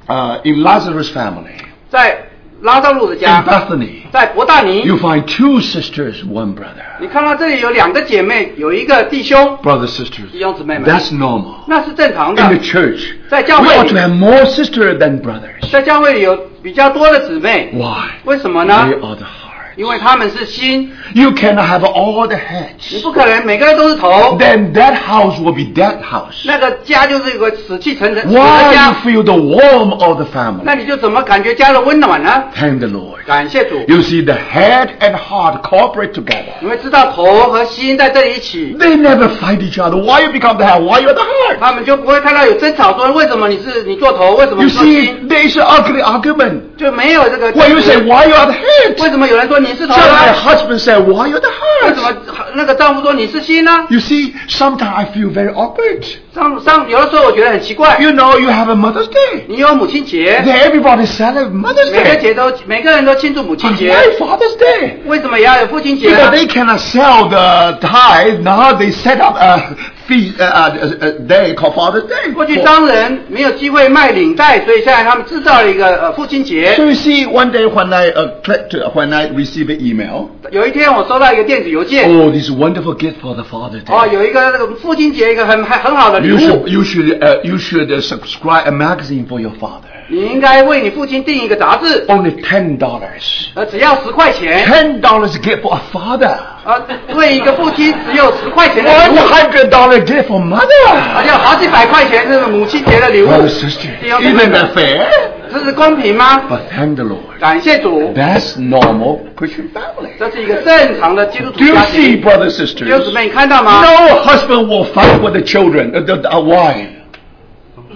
Speaker 3: uh, in Lazarus' family,
Speaker 1: 在 拉萨路的
Speaker 3: in
Speaker 1: 家
Speaker 3: ，Bethany,
Speaker 1: 在伯大尼
Speaker 3: ，you find two sisters, one brother.
Speaker 1: 你看到这里有两个姐妹，有一个弟兄
Speaker 3: ，Brothers, sisters,
Speaker 1: 弟兄姊妹们
Speaker 3: ，that's normal.
Speaker 1: 那是正常的
Speaker 3: In
Speaker 1: 的
Speaker 3: the。church,
Speaker 1: 在教会
Speaker 3: we
Speaker 1: 会
Speaker 3: ought
Speaker 1: 里
Speaker 3: to have more sisters than brothers.
Speaker 1: 在教会里有比较多的姊妹
Speaker 3: ，Why?
Speaker 1: 为什么呢
Speaker 3: They
Speaker 1: 呢
Speaker 3: ？are the.
Speaker 1: 因为他们是心，
Speaker 3: You cannot have all the
Speaker 1: 你
Speaker 3: heads.
Speaker 1: 不可能每个人都是头，
Speaker 3: Then that house will be that house.
Speaker 1: 那个家就是一个死气沉沉死的
Speaker 3: Why
Speaker 1: 家
Speaker 3: you，feel the warmth of the family?
Speaker 1: 那你就怎么感觉家的温暖呢？
Speaker 3: Thank the Lord.
Speaker 1: 感谢主，
Speaker 3: You see, the head and heart cooperate together.
Speaker 1: 你会知道头和心在这里一起，
Speaker 3: They never fight each other. Why you become the head? Why you're the heart?
Speaker 1: 他们就不会看到有争吵，说为什么你是你做头，为什么
Speaker 3: You
Speaker 1: 你做
Speaker 3: see,
Speaker 1: 心，
Speaker 3: there is an ugly argument.
Speaker 1: 就没有这个。
Speaker 3: Where you say, why you are the head?
Speaker 1: 为什么有人说 你是头
Speaker 3: So my
Speaker 1: 呢？
Speaker 3: husband said, why you're the
Speaker 1: 为什么
Speaker 3: heart?
Speaker 1: 那个丈夫说你是心呢？
Speaker 3: You see, sometimes I feel very awkward.
Speaker 1: 上上有的时候我觉得很奇怪，
Speaker 3: You know, you have a Mother's Day.
Speaker 1: 你有母亲节，
Speaker 3: Then everybody celebrates Mother's
Speaker 1: 每个
Speaker 3: Day.
Speaker 1: 节都每个人都庆祝母亲
Speaker 3: But
Speaker 1: 节，
Speaker 3: why Father's Day?
Speaker 1: 为什么也要有父亲节
Speaker 3: Because
Speaker 1: 呢？
Speaker 3: they cannot sell the tithe. Now they set up a feast, uh, uh, a day called Father's Day.
Speaker 1: 过去商人没有机会卖领带，所以现在他们制造了一个呃父亲节
Speaker 3: So。you see, one day when I uh, clicked, when I received an email,
Speaker 1: 有一天我收到一个电子邮件，
Speaker 3: oh, this wonderful gift for the Father's
Speaker 1: 哦，
Speaker 3: Day.
Speaker 1: 有一个那个父亲节一个很很很好的礼
Speaker 3: You
Speaker 1: 物
Speaker 3: should,，you should, uh, you should uh, subscribe a magazine for your father.
Speaker 1: 你应该为你父亲订一个杂志，
Speaker 3: Only ten dollars.
Speaker 1: 呃，只要十块钱，
Speaker 3: Ten dollars gift for a father.
Speaker 1: 呃，为一个父亲只有十块钱的
Speaker 3: One
Speaker 1: 礼物，
Speaker 3: hundred dollar gift for
Speaker 1: 而
Speaker 3: mother.
Speaker 1: 且有好几百块钱是母亲节的礼物，
Speaker 3: Brother, sister,
Speaker 1: 弟兄姊妹
Speaker 3: isn't
Speaker 1: 们
Speaker 3: that fair?
Speaker 1: 这是公平吗？
Speaker 3: But thank the Lord.
Speaker 1: 感谢主，
Speaker 3: That's normal Christian family.
Speaker 1: 这是一个正常的基督
Speaker 3: Do
Speaker 1: 徒
Speaker 3: you
Speaker 1: 家
Speaker 3: see,
Speaker 1: 庭。
Speaker 3: brothers
Speaker 1: 弟兄姊
Speaker 3: sisters?
Speaker 1: 妹，你看到吗？
Speaker 3: No husband will fight with the children, uh, the, the uh, wife.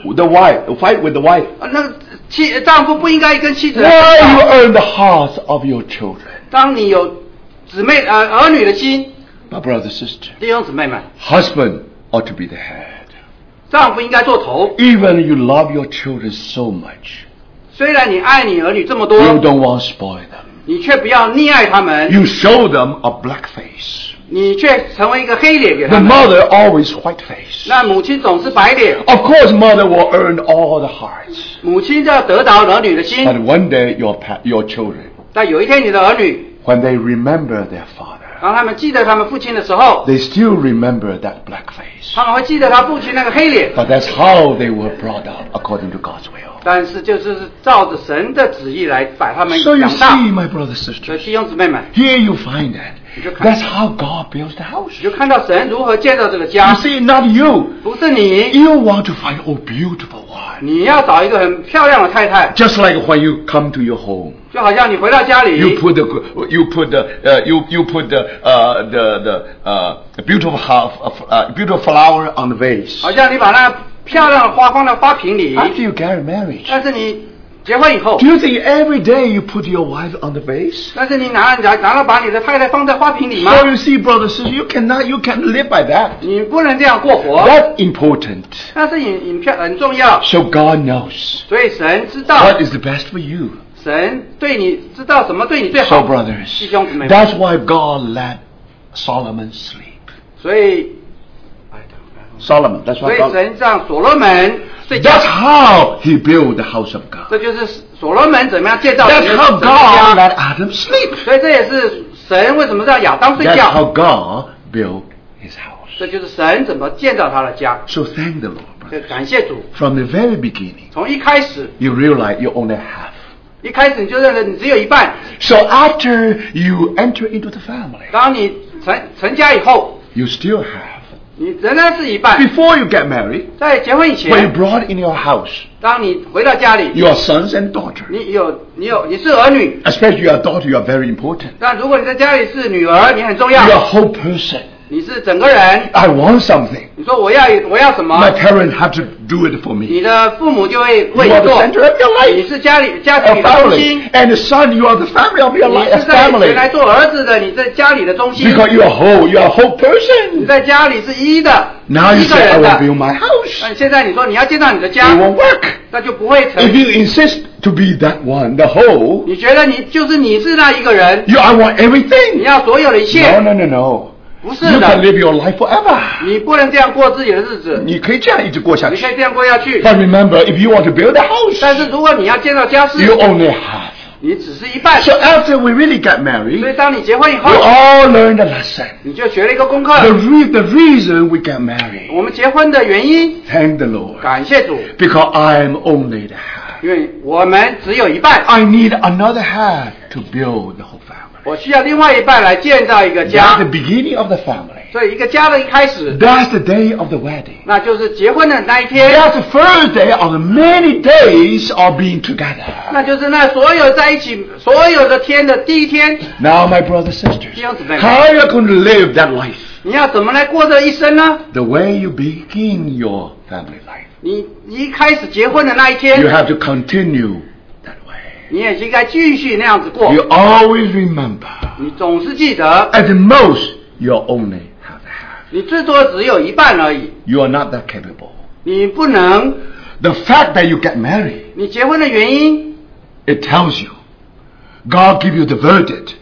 Speaker 3: The wife, fight with the wife.
Speaker 1: 呃那 妻丈夫不应该跟妻子
Speaker 3: Why you
Speaker 1: 争吵
Speaker 3: earn the hearts of your children?
Speaker 1: 当你有姊妹呃儿女的心，
Speaker 3: My brother, sister,
Speaker 1: 弟兄姊妹们，
Speaker 3: husband ought to be the head.
Speaker 1: 丈夫应该做头。
Speaker 3: Even you love your children so much,
Speaker 1: 虽然你爱你儿女这么
Speaker 3: you
Speaker 1: 多，
Speaker 3: don't want to spoil them.
Speaker 1: 你却不要溺爱他们，
Speaker 3: You show them a black face.
Speaker 1: 你却成为一个黑脸给
Speaker 3: The
Speaker 1: 他们。
Speaker 3: mother always white face.
Speaker 1: 那母亲总是白脸，
Speaker 3: Of course, mother will earn all the hearts.
Speaker 1: 母亲就要得到儿女的
Speaker 3: But
Speaker 1: 心。
Speaker 3: one day, your pa- your children,
Speaker 1: 但有一天，你的儿女
Speaker 3: when they remember their father,
Speaker 1: 当他们记得他们父亲的时候，
Speaker 3: they still remember that black face.
Speaker 1: 他们会记得他父亲那个黑脸。
Speaker 3: But that's how they were brought up according to God's will.
Speaker 1: 但是就是照着神的旨意来把他们
Speaker 3: So you
Speaker 1: 养大。
Speaker 3: see, my brothers
Speaker 1: 所以
Speaker 3: sisters,
Speaker 1: 弟兄姊妹们，
Speaker 3: here you find that.
Speaker 1: You can-
Speaker 3: That's how God builds the house.
Speaker 1: 你就看到神如何建造这个
Speaker 3: You
Speaker 1: 家，
Speaker 3: see, not you.
Speaker 1: 不是你，
Speaker 3: You want to find a beautiful one.
Speaker 1: 你要找一个很漂亮的太太，
Speaker 3: Just like when you come to your home.
Speaker 1: 就好像你回到家
Speaker 3: You
Speaker 1: 里，
Speaker 3: put the you put the uh, you you put the uh, the the uh, the beautiful half uh, beautiful flower on the vase.
Speaker 1: 好像你把那 漂亮的花放在花瓶里，
Speaker 3: After you get married,
Speaker 1: 但是你结婚以后
Speaker 3: do，you think every day you put your wife on the vase?
Speaker 1: 但是你拿拿拿到把你的太太放在花瓶里吗？
Speaker 3: So you see, brothers, sisters, you cannot you can't live by that.
Speaker 1: 你不能这样过活，
Speaker 3: That's important.
Speaker 1: 但是影影片很重要，
Speaker 3: So God knows
Speaker 1: 所以神知道
Speaker 3: what is the best for you.
Speaker 1: 神对你知道什么对你最
Speaker 3: So
Speaker 1: 好，
Speaker 3: brothers,
Speaker 1: 弟兄姊妹们，
Speaker 3: that's why God let Solomon sleep.
Speaker 1: 所以
Speaker 3: Solomon, that's
Speaker 1: 所
Speaker 3: why
Speaker 1: 以
Speaker 3: God.
Speaker 1: 神让所罗门睡觉
Speaker 3: That's，how he built the house of God.
Speaker 1: 这就是所罗门怎么样建造神
Speaker 3: That's
Speaker 1: 的
Speaker 3: how
Speaker 1: 神的
Speaker 3: God
Speaker 1: 家，
Speaker 3: let Adam sleep.
Speaker 1: 所以这也是神为什么让亚当睡
Speaker 3: That's
Speaker 1: 觉，
Speaker 3: how God built his house.
Speaker 1: 这就是神怎么建造他的家。
Speaker 3: So thank the Lord,
Speaker 1: 就
Speaker 3: brother.
Speaker 1: 感谢主，
Speaker 3: From the very beginning,
Speaker 1: 从一开始，
Speaker 3: you realize you only half.
Speaker 1: 一开始你就认为你只有一半，
Speaker 3: So after you enter into the family,
Speaker 1: 当你成成家以后，
Speaker 3: you still have.
Speaker 1: 你仍然是一半。
Speaker 3: Before you get married,
Speaker 1: 在结婚以前
Speaker 3: when you，brought in your house,
Speaker 1: 当你回到家里
Speaker 3: ，your sons and daughters,
Speaker 1: 你有你有你是儿女
Speaker 3: ，especially your daughter, you are very important.
Speaker 1: 但如果你在家里是女儿，你很重要
Speaker 3: You're，whole person.
Speaker 1: 你是整个人。
Speaker 3: I want something.
Speaker 1: 你说我要我要什
Speaker 3: My
Speaker 1: 么，
Speaker 3: parents have to do it for me.
Speaker 1: 你的父母就会
Speaker 3: You
Speaker 1: 为
Speaker 3: are
Speaker 1: 你
Speaker 3: the
Speaker 1: 做。
Speaker 3: center of your
Speaker 1: 你
Speaker 3: life.
Speaker 1: 是家里家
Speaker 3: A
Speaker 1: 庭里的中
Speaker 3: family.
Speaker 1: 心，
Speaker 3: And the son, you are the family of your
Speaker 1: 你
Speaker 3: life,
Speaker 1: 是
Speaker 3: a
Speaker 1: 在
Speaker 3: family.
Speaker 1: 原来做儿子的，你在家里的中心，
Speaker 3: Because you're whole, you're a whole
Speaker 1: 你
Speaker 3: person.
Speaker 1: 在家里是一的，
Speaker 3: Now you
Speaker 1: 一个
Speaker 3: say, I
Speaker 1: 人
Speaker 3: will
Speaker 1: 的。
Speaker 3: build my house.
Speaker 1: 那你现在你说你要建造你的
Speaker 3: It
Speaker 1: 家，
Speaker 3: won't work.
Speaker 1: 那就不会
Speaker 3: If
Speaker 1: 成。
Speaker 3: you insist to be that one, the whole,
Speaker 1: 你觉得你就是你是那一个人，
Speaker 3: you, I want
Speaker 1: 你
Speaker 3: everything.
Speaker 1: 要所有的一
Speaker 3: No,
Speaker 1: 切，
Speaker 3: no, no, no.
Speaker 1: 不是
Speaker 3: You can
Speaker 1: 的，
Speaker 3: live your life forever.
Speaker 1: 你不能这样过自己的日子，
Speaker 3: 你可以这样一直过下去。
Speaker 1: 你可以这样过下去。
Speaker 3: But remember, if you want to build a house,
Speaker 1: 但是如果你要建造家室，
Speaker 3: you only have.
Speaker 1: 你只是一半。
Speaker 3: So after we really get
Speaker 1: 所
Speaker 3: married,
Speaker 1: 以当你结婚以
Speaker 3: we
Speaker 1: 后，
Speaker 3: all learn the lesson.
Speaker 1: 你就学了一个功课。
Speaker 3: The, re- the reason we get married,
Speaker 1: 我们结婚的原因，
Speaker 3: thank the Lord,
Speaker 1: 感谢主，
Speaker 3: because I'm only the half.
Speaker 1: 因为我们只有一半，
Speaker 3: I need another half to build the whole family.
Speaker 1: 我需要另外一半来建造一个
Speaker 3: That's
Speaker 1: 家
Speaker 3: the。beginning of the family.
Speaker 1: 所以一个家的一开始，
Speaker 3: That's the day of the wedding.
Speaker 1: 那就是结婚的那一天，
Speaker 3: That's the first day of the many days of being together.
Speaker 1: 那就是那所有在一起所有的天的第一天。
Speaker 3: Now, my brothers and sisters,
Speaker 1: 弟兄姊妹们。
Speaker 3: how are you going to live that life?
Speaker 1: 你要怎么来过这一生呢？
Speaker 3: The way you begin your family life.
Speaker 1: 你一开始结婚的那一天
Speaker 3: You，have to continue that way.
Speaker 1: 你也应该继续那样子过。
Speaker 3: You always remember,
Speaker 1: 你总是记得
Speaker 3: ，at most, you only have half.
Speaker 1: 你最多只有一半而已
Speaker 3: ，You are not that capable.
Speaker 1: 你不能。
Speaker 3: The fact that you get married,
Speaker 1: 你结婚的原因
Speaker 3: ，it tells you. God give you the verdict.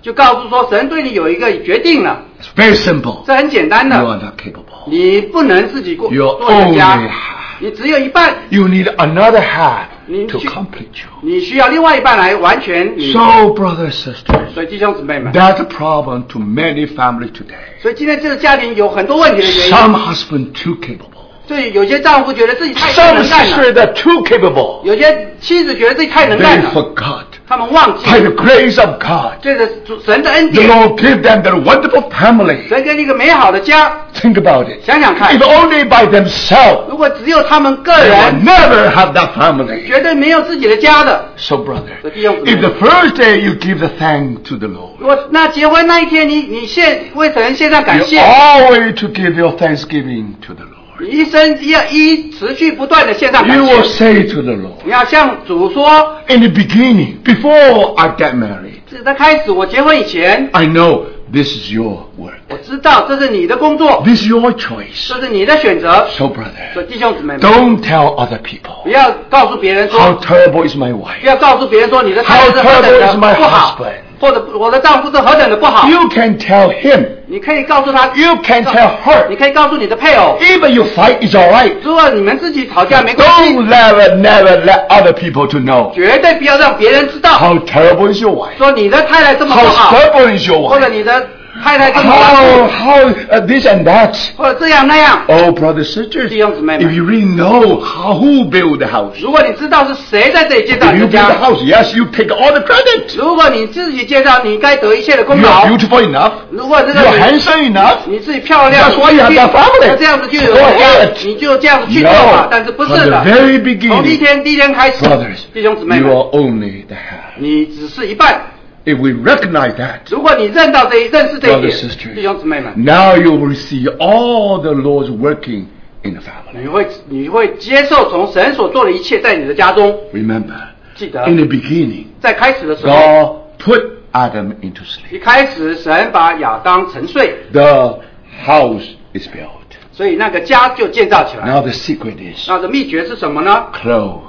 Speaker 1: 就告诉说神对你有一个决定了
Speaker 3: ，It's very simple.
Speaker 1: 这很简单的
Speaker 3: You are，not capable.
Speaker 1: 你不能自己过
Speaker 3: You
Speaker 1: 做一个
Speaker 3: only
Speaker 1: 家.你只有一半，
Speaker 3: You need another half
Speaker 1: You
Speaker 3: to
Speaker 1: should-
Speaker 3: complete you.
Speaker 1: 你需要另外一半来完全你。
Speaker 3: So, brothers and sisters,
Speaker 1: 所以弟兄姊妹们，
Speaker 3: that's a problem to many families today.
Speaker 1: 所以今天这个家庭有很多问题的原
Speaker 3: Some
Speaker 1: 因，
Speaker 3: husband too capable.
Speaker 1: 所以有些丈夫觉得自己太
Speaker 3: Some
Speaker 1: 能干了，
Speaker 3: sisters that too capable.
Speaker 1: 有些妻子觉得自己太能干
Speaker 3: They
Speaker 1: 了，
Speaker 3: forgot.
Speaker 1: 他们忘记
Speaker 3: By the grace of God,
Speaker 1: 这个主神的恩
Speaker 3: the
Speaker 1: 典，
Speaker 3: Lord give them that wonderful family.
Speaker 1: 神给你一个美好的家。
Speaker 3: Think about it.
Speaker 1: 想想看
Speaker 3: If，only by themselves,
Speaker 1: 如果只有他们个
Speaker 3: they will
Speaker 1: 人，
Speaker 3: never have that family.
Speaker 1: 绝对没有自己的家的。
Speaker 3: So, brother,
Speaker 1: 所以弟兄姊
Speaker 3: if
Speaker 1: 妹
Speaker 3: the first day you give the thank to the Lord,
Speaker 1: 如果那结婚那一天，你你献为神献上感
Speaker 3: you
Speaker 1: 谢，
Speaker 3: always to give your thanksgiving to the Lord.
Speaker 1: 你一生要一持续不断的献上
Speaker 3: You will。say to the Lord,
Speaker 1: 你要向主说
Speaker 3: ，in the beginning, before I get married,
Speaker 1: 是在开始我结婚以前
Speaker 3: ，I know this is your work.
Speaker 1: 我知道这是你的工作
Speaker 3: ，This is your choice.
Speaker 1: 这是你的选择。
Speaker 3: So, brother,
Speaker 1: 所以弟兄姊妹们
Speaker 3: ，don't tell other people
Speaker 1: 不要告诉别人说
Speaker 3: how，terrible is my wife.
Speaker 1: 不要告诉别人说你的太太
Speaker 3: How terrible
Speaker 1: 的
Speaker 3: is my husband.，
Speaker 1: 或者我的丈夫是何等的不好。
Speaker 3: You can tell him
Speaker 1: 你可以告诉他
Speaker 3: You can tell her.
Speaker 1: 你可以告诉你的配偶
Speaker 3: ，Even you fight, it's all right.
Speaker 1: 如果你们自己吵架没关系
Speaker 3: ，Don't never, never let other people to know
Speaker 1: 绝对不要让别人知道
Speaker 3: ，how terrible is your wife,
Speaker 1: 说你的太太这么不
Speaker 3: how
Speaker 1: 好
Speaker 3: ，stubborn is your wife,
Speaker 1: 或者你的太太这么顽
Speaker 3: how
Speaker 1: 固，
Speaker 3: how uh, this and that.
Speaker 1: 或者这样那样。
Speaker 3: Oh, brothers sisters,
Speaker 1: 弟兄姊妹们。
Speaker 3: if you really know how who built the house,
Speaker 1: 如果你知道是谁在这里建造
Speaker 3: if
Speaker 1: 你
Speaker 3: you
Speaker 1: 的
Speaker 3: build the
Speaker 1: 家，
Speaker 3: house, yes, you take all the credit.
Speaker 1: 如果你自己建造，你该得一切的功
Speaker 3: You
Speaker 1: 劳
Speaker 3: are。beautiful enough.
Speaker 1: 如果这
Speaker 3: You
Speaker 1: 个
Speaker 3: are
Speaker 1: 你
Speaker 3: handsome enough.
Speaker 1: 你自己漂亮，
Speaker 3: That's why you have that family.
Speaker 1: 那这样子就有
Speaker 3: Go
Speaker 1: 家
Speaker 3: ahead.
Speaker 1: 你就这样子去做吧
Speaker 3: No.。
Speaker 1: 但是不
Speaker 3: From
Speaker 1: 是
Speaker 3: the
Speaker 1: 的，
Speaker 3: very
Speaker 1: 从第一
Speaker 3: beginning,
Speaker 1: 天第一天开始
Speaker 3: brothers,
Speaker 1: 弟兄姊妹
Speaker 3: you
Speaker 1: 们，
Speaker 3: are only the half.
Speaker 1: 你只是一半。
Speaker 3: If we recognize that,
Speaker 1: 如果你认到这一认识这一
Speaker 3: Brothers,
Speaker 1: 点，
Speaker 3: sisters.
Speaker 1: 弟兄姊妹们，
Speaker 3: now you will see all the Lord's working in the family.
Speaker 1: 你会你会接受从神所做的一切在你的家中。
Speaker 3: Remember,
Speaker 1: 记得
Speaker 3: in the beginning,
Speaker 1: 在开始的时候，
Speaker 3: God put Adam into sleep.
Speaker 1: 一开始神把亚当沉睡，
Speaker 3: The house is built.
Speaker 1: 所以那个家就建造起来。
Speaker 3: Now the secret is
Speaker 1: 那这秘诀是什么呢？
Speaker 3: close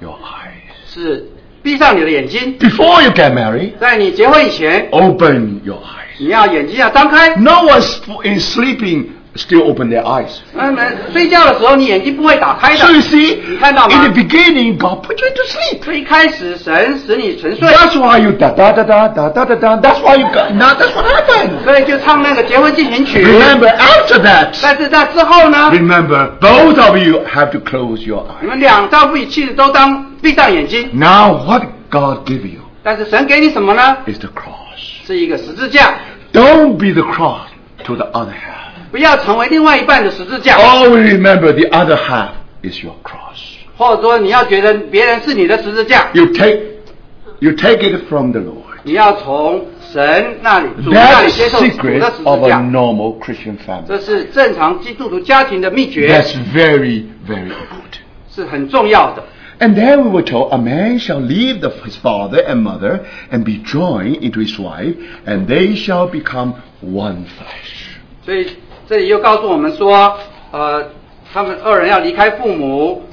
Speaker 3: your eyes.
Speaker 1: 是 闭上你的眼睛，
Speaker 3: Before you get married,
Speaker 1: 在你结婚以前，
Speaker 3: open your eyes.
Speaker 1: 你要眼睛要张开。
Speaker 3: No one's in sleeping still open their eyes.
Speaker 1: 那么睡觉的时候，你眼睛不会打开的
Speaker 3: So。you see,
Speaker 1: 你看到吗
Speaker 3: in the beginning, God put you into sleep.
Speaker 1: 所以一开始神使你沉睡，
Speaker 3: That's why you da da da da da da da da. That's why you got. Now that's what happened.
Speaker 1: 所以就唱那个结婚进行曲。
Speaker 3: Remember, after that,
Speaker 1: 但是在之后呢，
Speaker 3: remember, both of you have to close your
Speaker 1: 你
Speaker 3: eyes.
Speaker 1: 们两丈夫与妻子都当闭上眼睛。
Speaker 3: Now, what God give you
Speaker 1: 但是神给你什么呢？
Speaker 3: is the cross.
Speaker 1: 是一个十字架，
Speaker 3: Don't be the cross to the other half.
Speaker 1: 不要成为另外一半的十字架，
Speaker 3: Always remember the other half is your cross.
Speaker 1: 或者说你要觉得别人是你的十字架，
Speaker 3: You take, you take it from the Lord.
Speaker 1: 你要从神那里、主那
Speaker 3: That's
Speaker 1: 里
Speaker 3: the
Speaker 1: 接受主
Speaker 3: secret
Speaker 1: 的十
Speaker 3: of
Speaker 1: 字
Speaker 3: a
Speaker 1: 架。
Speaker 3: normal Christian family.
Speaker 1: 这是正常基督徒家庭的秘诀，
Speaker 3: That's very, very important.
Speaker 1: 是很重要的。
Speaker 3: And then we were told, a man shall leave the, his father and mother and be joined into his wife, and they shall become one flesh.
Speaker 1: 所以 这里又告诉我们说，呃，他们二人要离开父母，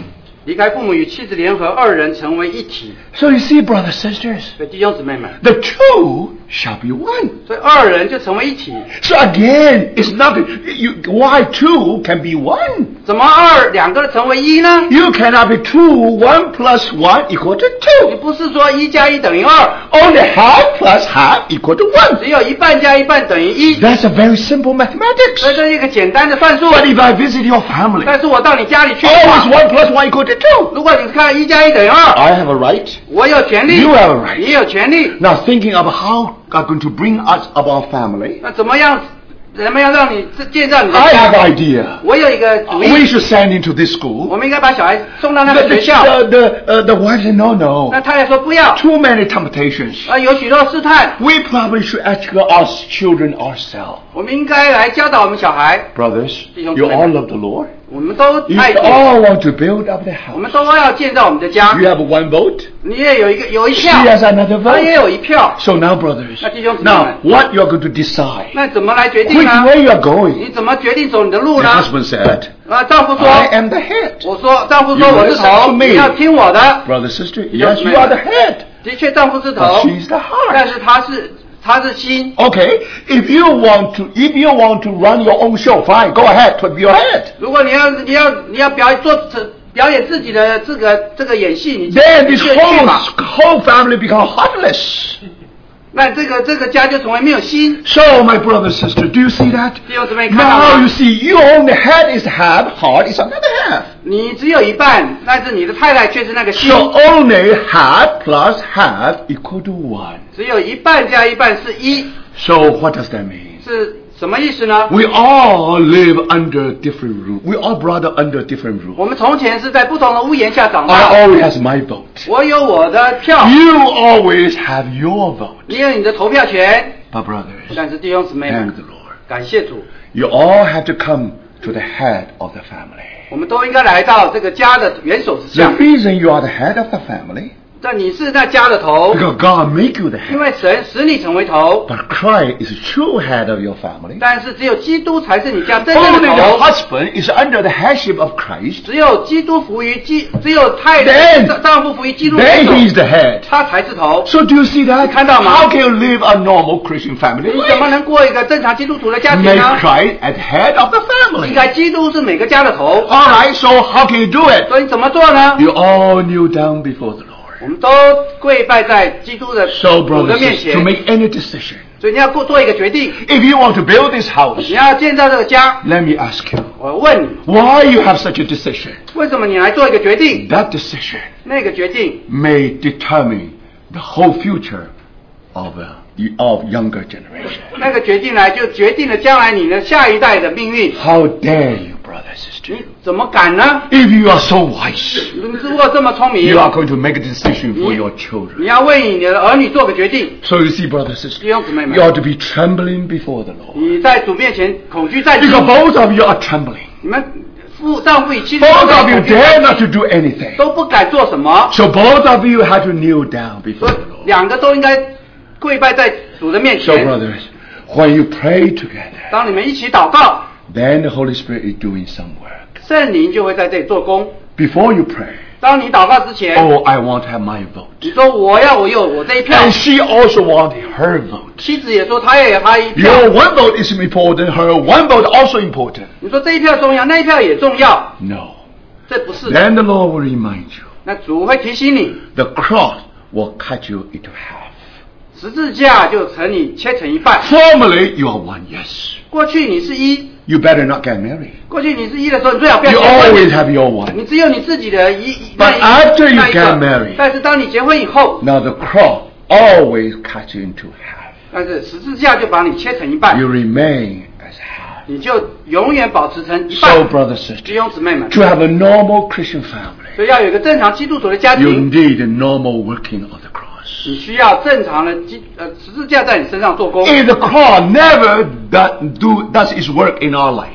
Speaker 1: 离开父母与妻子联合，二人成为一体。
Speaker 3: So you see, brothers sisters,
Speaker 1: 所以弟兄姊妹们
Speaker 3: ，the two shall be one.
Speaker 1: 所以二人就成为一体。
Speaker 3: So again, it's not you, why two can be one.
Speaker 1: 怎么二两个成为一呢？
Speaker 3: You cannot be two. One plus one equal to
Speaker 1: 你
Speaker 3: two.
Speaker 1: 不是说一加一等于二，
Speaker 3: Only half plus half equal to one.
Speaker 1: 只有一半加一半等于一，
Speaker 3: That's a very simple
Speaker 1: 所以
Speaker 3: mathematics.
Speaker 1: 这是一个简单的算术。
Speaker 3: But if I visit your family,
Speaker 1: 但是我到你家里去的
Speaker 3: always
Speaker 1: 话，
Speaker 3: one plus one equal to two.
Speaker 1: 如果你看一加一等于二，
Speaker 3: I have a right.
Speaker 1: 我有权利
Speaker 3: You have a right.
Speaker 1: 你有权利。
Speaker 3: Now thinking of how God going to bring us up our family,
Speaker 1: 那怎么样？怎么样让你建造你的
Speaker 3: I have
Speaker 1: 家？
Speaker 3: an idea.
Speaker 1: 我有一个主
Speaker 3: We
Speaker 1: 意，
Speaker 3: should send into this school.
Speaker 1: 我们应该把小孩送到那
Speaker 3: The,
Speaker 1: 个
Speaker 3: the,
Speaker 1: 学校。
Speaker 3: the, the, uh, the wife said, no, no.
Speaker 1: 那太太说不要，
Speaker 3: Too many temptations.
Speaker 1: 啊，有许多试探，
Speaker 3: We probably should educate our children ourselves.
Speaker 1: 我们应该来教导我们小孩。
Speaker 3: Brothers,
Speaker 1: 弟兄姊
Speaker 3: you
Speaker 1: 妹
Speaker 3: all love the Lord.
Speaker 1: 我们都
Speaker 3: You
Speaker 1: 爱主
Speaker 3: ，all want to build up the
Speaker 1: 我们.都要建造我们的家
Speaker 3: You。have one vote.
Speaker 1: 你也有一个有一
Speaker 3: She
Speaker 1: 票
Speaker 3: ，has another
Speaker 1: 他也
Speaker 3: vote.
Speaker 1: 有一票。
Speaker 3: So now, brothers,
Speaker 1: 那弟兄姊妹
Speaker 3: now what you are going to decide?
Speaker 1: 那怎么来决定
Speaker 3: Which
Speaker 1: 呢
Speaker 3: ？way you are
Speaker 1: 你
Speaker 3: going?
Speaker 1: 怎么决定走你的路
Speaker 3: The
Speaker 1: 呢
Speaker 3: ？husband said,
Speaker 1: 啊，丈夫
Speaker 3: I
Speaker 1: 说
Speaker 3: ，am the head.
Speaker 1: 我说，丈夫说我是
Speaker 3: listen
Speaker 1: 头
Speaker 3: ，to me.
Speaker 1: 你要听我的。
Speaker 3: Brother, sister, yes, you are the head.
Speaker 1: 的确，丈夫是头
Speaker 3: the
Speaker 1: 但
Speaker 3: heart.
Speaker 1: 是他是他是心。
Speaker 3: Okay, if you want to, if you want to run your own show, fine, go ahead, put your head.
Speaker 1: 如果你要你要你要表演做表演自己的这个这个演戏，你
Speaker 3: Then
Speaker 1: 你
Speaker 3: this whole。whole family become heartless.
Speaker 1: 那这个这个家就从来没有心。
Speaker 3: So, my brother, sister, do you see that?
Speaker 1: 弟兄姊妹看到
Speaker 3: Now you？see, you only head is half, heart is another half.
Speaker 1: 你只有一半，但是你的太太却是那个心
Speaker 3: So，only half plus half equal to one.
Speaker 1: 只有一半加一半是一
Speaker 3: ，So what does that mean?
Speaker 1: 是什么意思呢
Speaker 3: ？We all live under different roof. We all brother under different roof.
Speaker 1: 我们从前是在不同的屋檐下长大
Speaker 3: I
Speaker 1: 大
Speaker 3: ，always has my vote.
Speaker 1: 我有我的票
Speaker 3: ，You always have your vote.
Speaker 1: 你有你的投票权。
Speaker 3: But brothers,
Speaker 1: 但是弟兄姊妹
Speaker 3: thank，the Lord.
Speaker 1: 感谢主
Speaker 3: ，You all have to come to the head of the family.
Speaker 1: 我们都应该来到这个家的元首之下 The。
Speaker 3: reason you are the head of the family,
Speaker 1: 这你是那家的头，
Speaker 3: Because God make you the
Speaker 1: 因
Speaker 3: head.
Speaker 1: 为神使你成为头。
Speaker 3: But Christ is the true head of your family.
Speaker 1: 但是只有基督才是你家真正的
Speaker 3: Only the
Speaker 1: 头。
Speaker 3: husband is under the headship of Christ.
Speaker 1: 只有基督服于基，只有太
Speaker 3: Then-
Speaker 1: 丈丈夫服于基督的
Speaker 3: Then
Speaker 1: 手
Speaker 3: he is the head.
Speaker 1: 他才是头。
Speaker 3: So do you see that?
Speaker 1: 看到吗？
Speaker 3: How can you live a normal Christian family?
Speaker 1: 你怎么能过一个正常基督徒的家庭
Speaker 3: Make
Speaker 1: 呢？
Speaker 3: Christ at head of the
Speaker 1: 应
Speaker 3: family.
Speaker 1: 该基督是每个家的头。
Speaker 3: All right. So how can you do it?
Speaker 1: 所以你怎么做呢？
Speaker 3: You all kneel down before the Lord.
Speaker 1: 我们都跪拜在基督的
Speaker 3: So,
Speaker 1: 主
Speaker 3: brothers
Speaker 1: 的
Speaker 3: and
Speaker 1: 面
Speaker 3: sisters,
Speaker 1: 前
Speaker 3: to。make any decision,
Speaker 1: 所以你要过做一个决定，
Speaker 3: if you want to build this house,
Speaker 1: 你要建造这个家。
Speaker 3: let me ask you,
Speaker 1: 我问你，
Speaker 3: why you have such a decision?
Speaker 1: 为什么你来做一个决定？
Speaker 3: That decision
Speaker 1: 那个决定
Speaker 3: may determine the whole future of uh, of younger generation.
Speaker 1: 那个决定来就决定了将来你的下一代的命运。
Speaker 3: How dare you, brother and sister?
Speaker 1: 你怎么敢呢？
Speaker 3: If you are so wise,
Speaker 1: 你如果这么聪明
Speaker 3: you，are going to make a decision for
Speaker 1: 你
Speaker 3: your children.
Speaker 1: 你要为你的儿女做个决定。
Speaker 3: So you see, brother and
Speaker 1: 弟
Speaker 3: sister,
Speaker 1: 兄姊妹
Speaker 3: you
Speaker 1: 们，
Speaker 3: ought to be trembling before the Lord.
Speaker 1: 你在主面前恐惧战
Speaker 3: Because
Speaker 1: 惊，
Speaker 3: both of you are trembling.
Speaker 1: 你们夫丈夫与妻子
Speaker 3: Both
Speaker 1: 都在
Speaker 3: of you
Speaker 1: 恐惧
Speaker 3: dare
Speaker 1: 战
Speaker 3: not
Speaker 1: 惊
Speaker 3: to do anything.
Speaker 1: 都不敢做什么，
Speaker 3: So both of you had to kneel down
Speaker 1: 所
Speaker 3: before
Speaker 1: 以
Speaker 3: the Lord.
Speaker 1: 两个都应该 跪拜在主的面
Speaker 3: So
Speaker 1: 前。
Speaker 3: brothers, when you pray together,
Speaker 1: 当你们一起祷告，
Speaker 3: then the Holy Spirit is doing some work.
Speaker 1: 圣灵就会在这里做工。
Speaker 3: Before you pray,
Speaker 1: 当你祷告之前，
Speaker 3: oh, I want to have my vote.
Speaker 1: 你说我要我有我这一票，
Speaker 3: And she also wanted her vote.
Speaker 1: 妻子也说她也有她一票。
Speaker 3: Your one vote is important, her one vote also important.
Speaker 1: 你说这一票重要，那一票也重要，
Speaker 3: No.
Speaker 1: 这不是。
Speaker 3: Then the Lord will remind you.
Speaker 1: 那主会提醒你，
Speaker 3: The cross will cut you into half.
Speaker 1: 十字架就成你切成一半。
Speaker 3: Formerly, you are one, yes.
Speaker 1: 过去你是一
Speaker 3: ，You better not get married.
Speaker 1: 过去你是一的时候，你最好不要
Speaker 3: You
Speaker 1: 结
Speaker 3: always。have your one.
Speaker 1: 你只有你自己的一，一
Speaker 3: But
Speaker 1: 那一
Speaker 3: after you
Speaker 1: 那一个
Speaker 3: get married
Speaker 1: 但是当你结婚以后
Speaker 3: ，Now the cross always cuts you into half.
Speaker 1: 但是十字架就把你切成一半
Speaker 3: You，remain as half.
Speaker 1: 你就永远保持成一半
Speaker 3: So,
Speaker 1: 半。
Speaker 3: brothers sisters,
Speaker 1: 兄姊妹们
Speaker 3: ，to have a normal Christian family,
Speaker 1: 所以要有一个正常基督徒的家庭
Speaker 3: you
Speaker 1: 庭
Speaker 3: ，need a normal working of the cross.
Speaker 1: 你需要正常的基呃十字架在你身上做工。
Speaker 3: If the cross never do, do, does its work in our life,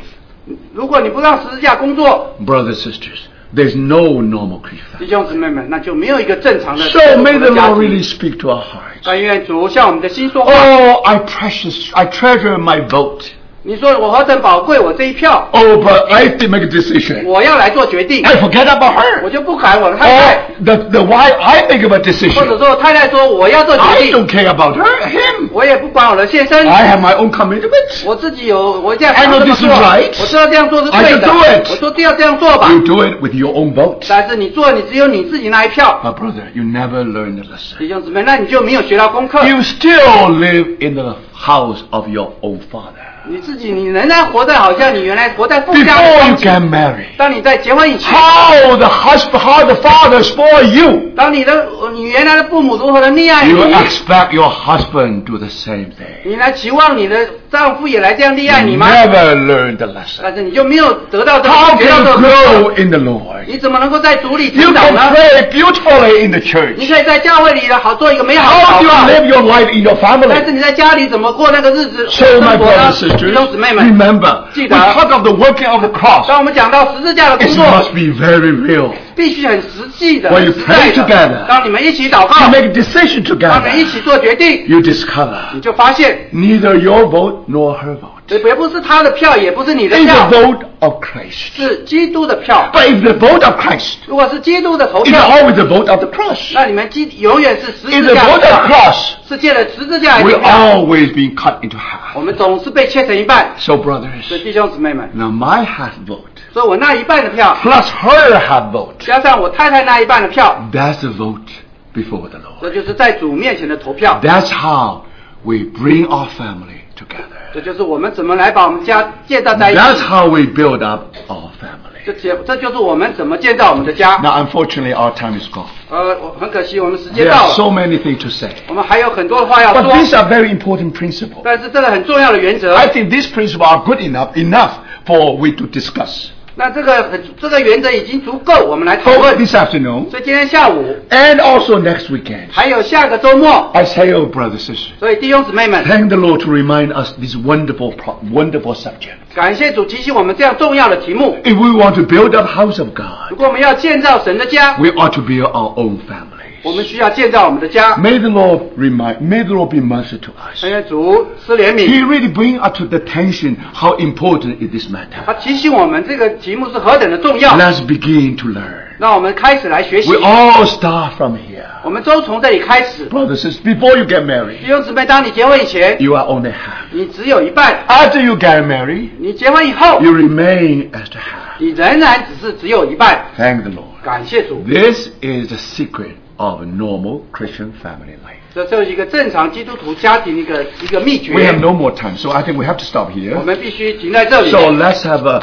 Speaker 1: 如果你不让十字架工作
Speaker 3: ，，brothers sisters there's no normal Christian
Speaker 1: 弟.兄姊妹们，那就没有一个正常的
Speaker 3: So may the Lord really。speak to our hearts.
Speaker 1: 但愿主向我们的心说话。
Speaker 3: Oh, I precious, I treasure my vote.
Speaker 1: 你说我何等宝贵，我这一票，
Speaker 3: Oh, but I have to make a decision.
Speaker 1: 我要来做决定，
Speaker 3: I forget about
Speaker 1: 我
Speaker 3: her.
Speaker 1: 就不改我的太太，
Speaker 3: Oh, the, the why I make a
Speaker 1: 或者
Speaker 3: decision.
Speaker 1: 说我太太说我要做决
Speaker 3: I
Speaker 1: 定，
Speaker 3: don't care about her, him.
Speaker 1: 我也不管我的先生，
Speaker 3: I have my own commitments.
Speaker 1: 我自己有我这样
Speaker 3: I
Speaker 1: 想
Speaker 3: know
Speaker 1: 这么
Speaker 3: this
Speaker 1: 做，
Speaker 3: is right.
Speaker 1: 我知道这样做是
Speaker 3: I
Speaker 1: 对
Speaker 3: should
Speaker 1: 的，
Speaker 3: do it.
Speaker 1: 我说要这样做吧。
Speaker 3: You do it with your own vote.
Speaker 1: 但是你做，你只有你自己那一票，
Speaker 3: But brother, you never learn the lesson.
Speaker 1: 弟兄姊妹，那你就没有学到功课。
Speaker 3: You still live in the house of your own father.
Speaker 1: 你自己，你仍然活在好像你原来活在父家的
Speaker 3: Before you
Speaker 1: 光景。
Speaker 3: get married,
Speaker 1: 当你在结婚以前
Speaker 3: ，how the husband, how the father spoil you.
Speaker 1: 当你的你原来的父母如何的溺爱
Speaker 3: You
Speaker 1: 你
Speaker 3: ，expect your husband do the same thing.
Speaker 1: 你来期望你的丈夫也来这样溺爱
Speaker 3: You
Speaker 1: 你吗
Speaker 3: ？never learn the lesson.
Speaker 1: 但是你就没有得到这
Speaker 3: How
Speaker 1: 个学到
Speaker 3: can
Speaker 1: 这
Speaker 3: you
Speaker 1: 个
Speaker 3: grow in the Lord?
Speaker 1: 你怎么能够在主里
Speaker 3: You
Speaker 1: 成长
Speaker 3: can
Speaker 1: 呢
Speaker 3: ？pray beautifully in the
Speaker 1: 你
Speaker 3: church.
Speaker 1: 你可以在教会里的好做一个美好的
Speaker 3: How do
Speaker 1: 祷
Speaker 3: you
Speaker 1: 告
Speaker 3: ，live your life in your
Speaker 1: 但是
Speaker 3: family?
Speaker 1: 但是你在家里怎么过那个日子
Speaker 3: So,
Speaker 1: 生
Speaker 3: my
Speaker 1: 活呢
Speaker 3: ？brothers and
Speaker 1: 弟兄姊
Speaker 3: sisters,
Speaker 1: 妹们，
Speaker 3: remember, we
Speaker 1: 记得。
Speaker 3: talk of the working of the cross.
Speaker 1: 当我们讲到十字架的工
Speaker 3: It
Speaker 1: 作，
Speaker 3: must be very real.
Speaker 1: 必须很实际的、
Speaker 3: When you
Speaker 1: 实在
Speaker 3: pray together
Speaker 1: 的。当你们一起祷
Speaker 3: You
Speaker 1: 告，
Speaker 3: make a decision
Speaker 1: 当你们一
Speaker 3: together.
Speaker 1: 起做决定，
Speaker 3: You discover
Speaker 1: 你就发现，
Speaker 3: neither your vote nor her vote
Speaker 1: 这也不是他的票，也不是你的
Speaker 3: is
Speaker 1: 票
Speaker 3: the，vote of Christ.
Speaker 1: 是基督的票。
Speaker 3: But if the vote of Christ
Speaker 1: 如果是基督的投
Speaker 3: is
Speaker 1: 票，
Speaker 3: always the vote of the cross,
Speaker 1: 那你们基永远是十
Speaker 3: if
Speaker 1: 字
Speaker 3: the
Speaker 1: 架的
Speaker 3: vote of
Speaker 1: 票，
Speaker 3: cross
Speaker 1: 是借了十字架来
Speaker 3: will
Speaker 1: 的票。
Speaker 3: always be cut into half.
Speaker 1: 我们总是被切成一半。
Speaker 3: So
Speaker 1: 所以
Speaker 3: brothers,
Speaker 1: 弟兄姊妹们，
Speaker 3: now my half vote
Speaker 1: 所以我那一半的票，
Speaker 3: plus her half vote,
Speaker 1: 加上我太太那一半的票，
Speaker 3: that's the vote before the Lord.
Speaker 1: 这就是在主面前的投票。
Speaker 3: That's how we bring our family together.
Speaker 1: 这就是我们怎么来把我们家建造在一
Speaker 3: That's
Speaker 1: 起。
Speaker 3: how we build up our family.
Speaker 1: 这结这就是我们怎么建造我们的家。
Speaker 3: Now, unfortunately, our time is gone.
Speaker 1: 呃，我很可惜，我们时间
Speaker 3: There
Speaker 1: 到
Speaker 3: are
Speaker 1: 了，
Speaker 3: so many things to say.
Speaker 1: 我们还有很多话要
Speaker 3: But
Speaker 1: 说。
Speaker 3: these are very important principles.
Speaker 1: 但是这个很重要的原则，
Speaker 3: I think these principles are good enough enough for we to discuss.
Speaker 1: 那这个很这个原则已经足够，我们来讨
Speaker 3: So
Speaker 1: 论。
Speaker 3: this afternoon
Speaker 1: 所以今天下午
Speaker 3: and also next weekend,
Speaker 1: 还有下个周末，
Speaker 3: I say, oh brothers and sisters,
Speaker 1: 所以弟兄姊妹们，
Speaker 3: thank the Lord to remind us this wonderful, pro- wonderful subject.
Speaker 1: 感谢主提醒我们这样重要的题目。
Speaker 3: If we want to build up house of
Speaker 1: 如
Speaker 3: God,
Speaker 1: 果我们要建造神的家，
Speaker 3: we ought to build our own family.
Speaker 1: 我们需要建造我们的家。
Speaker 3: May the Lord remind, may the Lord be merciful to us.
Speaker 1: 但愿主施怜
Speaker 3: He
Speaker 1: 悯，
Speaker 3: really bring up to the attention how important is this
Speaker 1: 他
Speaker 3: matter.
Speaker 1: 提醒我们这个题目是何等的重要。
Speaker 3: Let's begin to learn.
Speaker 1: 让我们开始来学习
Speaker 3: We。all start from here.
Speaker 1: 我们都从这里开始。
Speaker 3: Brothers and sisters, before you get married,
Speaker 1: 弟兄姊妹，当你结婚以前，
Speaker 3: you are only half.
Speaker 1: 你只有一半；
Speaker 3: After you get married,
Speaker 1: 你结婚以后，
Speaker 3: you remain as the half.
Speaker 1: 你仍然只是只有一半。
Speaker 3: Thank the Lord.
Speaker 1: 感谢主，
Speaker 3: This is the secret Of a normal Christian family life.
Speaker 1: 这就是一个正常基督徒家庭的一个一个秘诀
Speaker 3: We。have no more time, so I think we have to stop here.
Speaker 1: 我们必须停在这里。
Speaker 3: So let's have a,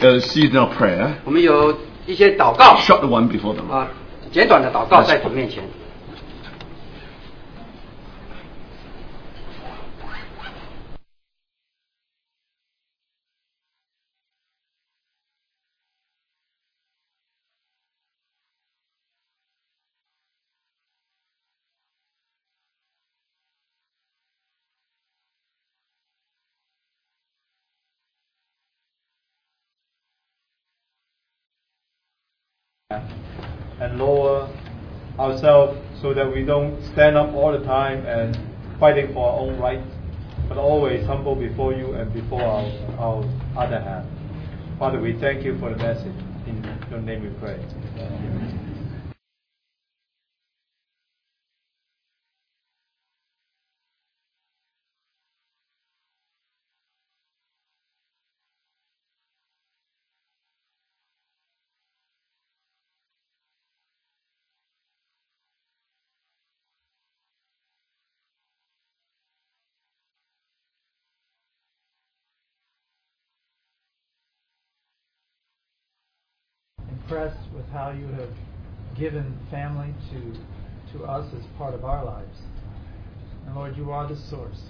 Speaker 3: a seasonal prayer.
Speaker 1: 我们有一些祷告
Speaker 3: Short one before the Lord.
Speaker 1: 啊，简短的祷告在主面前。
Speaker 5: Ourselves so that we don't stand up all the time and fighting for our own rights, but always humble before you and before our, our other hand. Father, we thank you for the message. In your name we pray.
Speaker 6: impressed how you have given family to to us as part of our lives. And Lord, you are the source.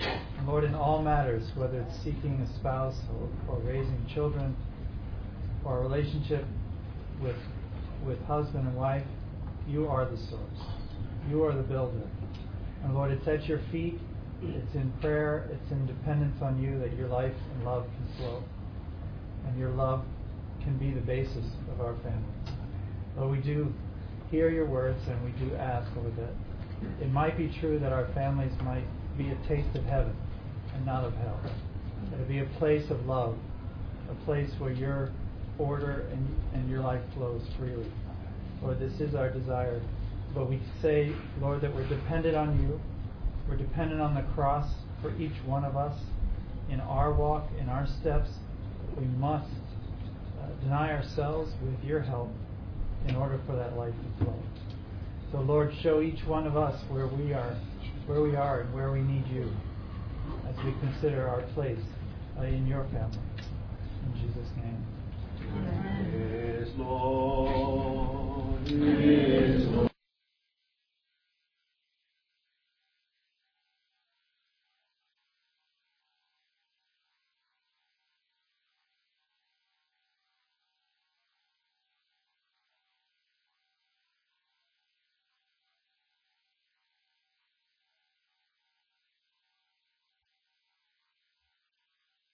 Speaker 6: And Lord, in all matters, whether it's seeking a spouse or, or raising children or a relationship with with husband and wife, you are the source. You are the builder. And Lord, it's at your feet. It's in prayer. It's in dependence on you that your life and love can flow. And your love can be the basis of our family. Lord, we do hear your words and we do ask, Lord, that it might be true that our families might be a taste of heaven and not of hell. That it be a place of love, a place where your order and, and your life flows freely. Lord, this is our desire. But we say, Lord, that we're dependent on you. We're dependent on the cross for each one of us in our walk, in our steps. We must uh, deny ourselves with your help in order for that life to flow. So Lord, show each one of us where we are, where we are and where we need you as we consider our place uh, in your family. In Jesus' name.
Speaker 5: Yes, Lord. Lord.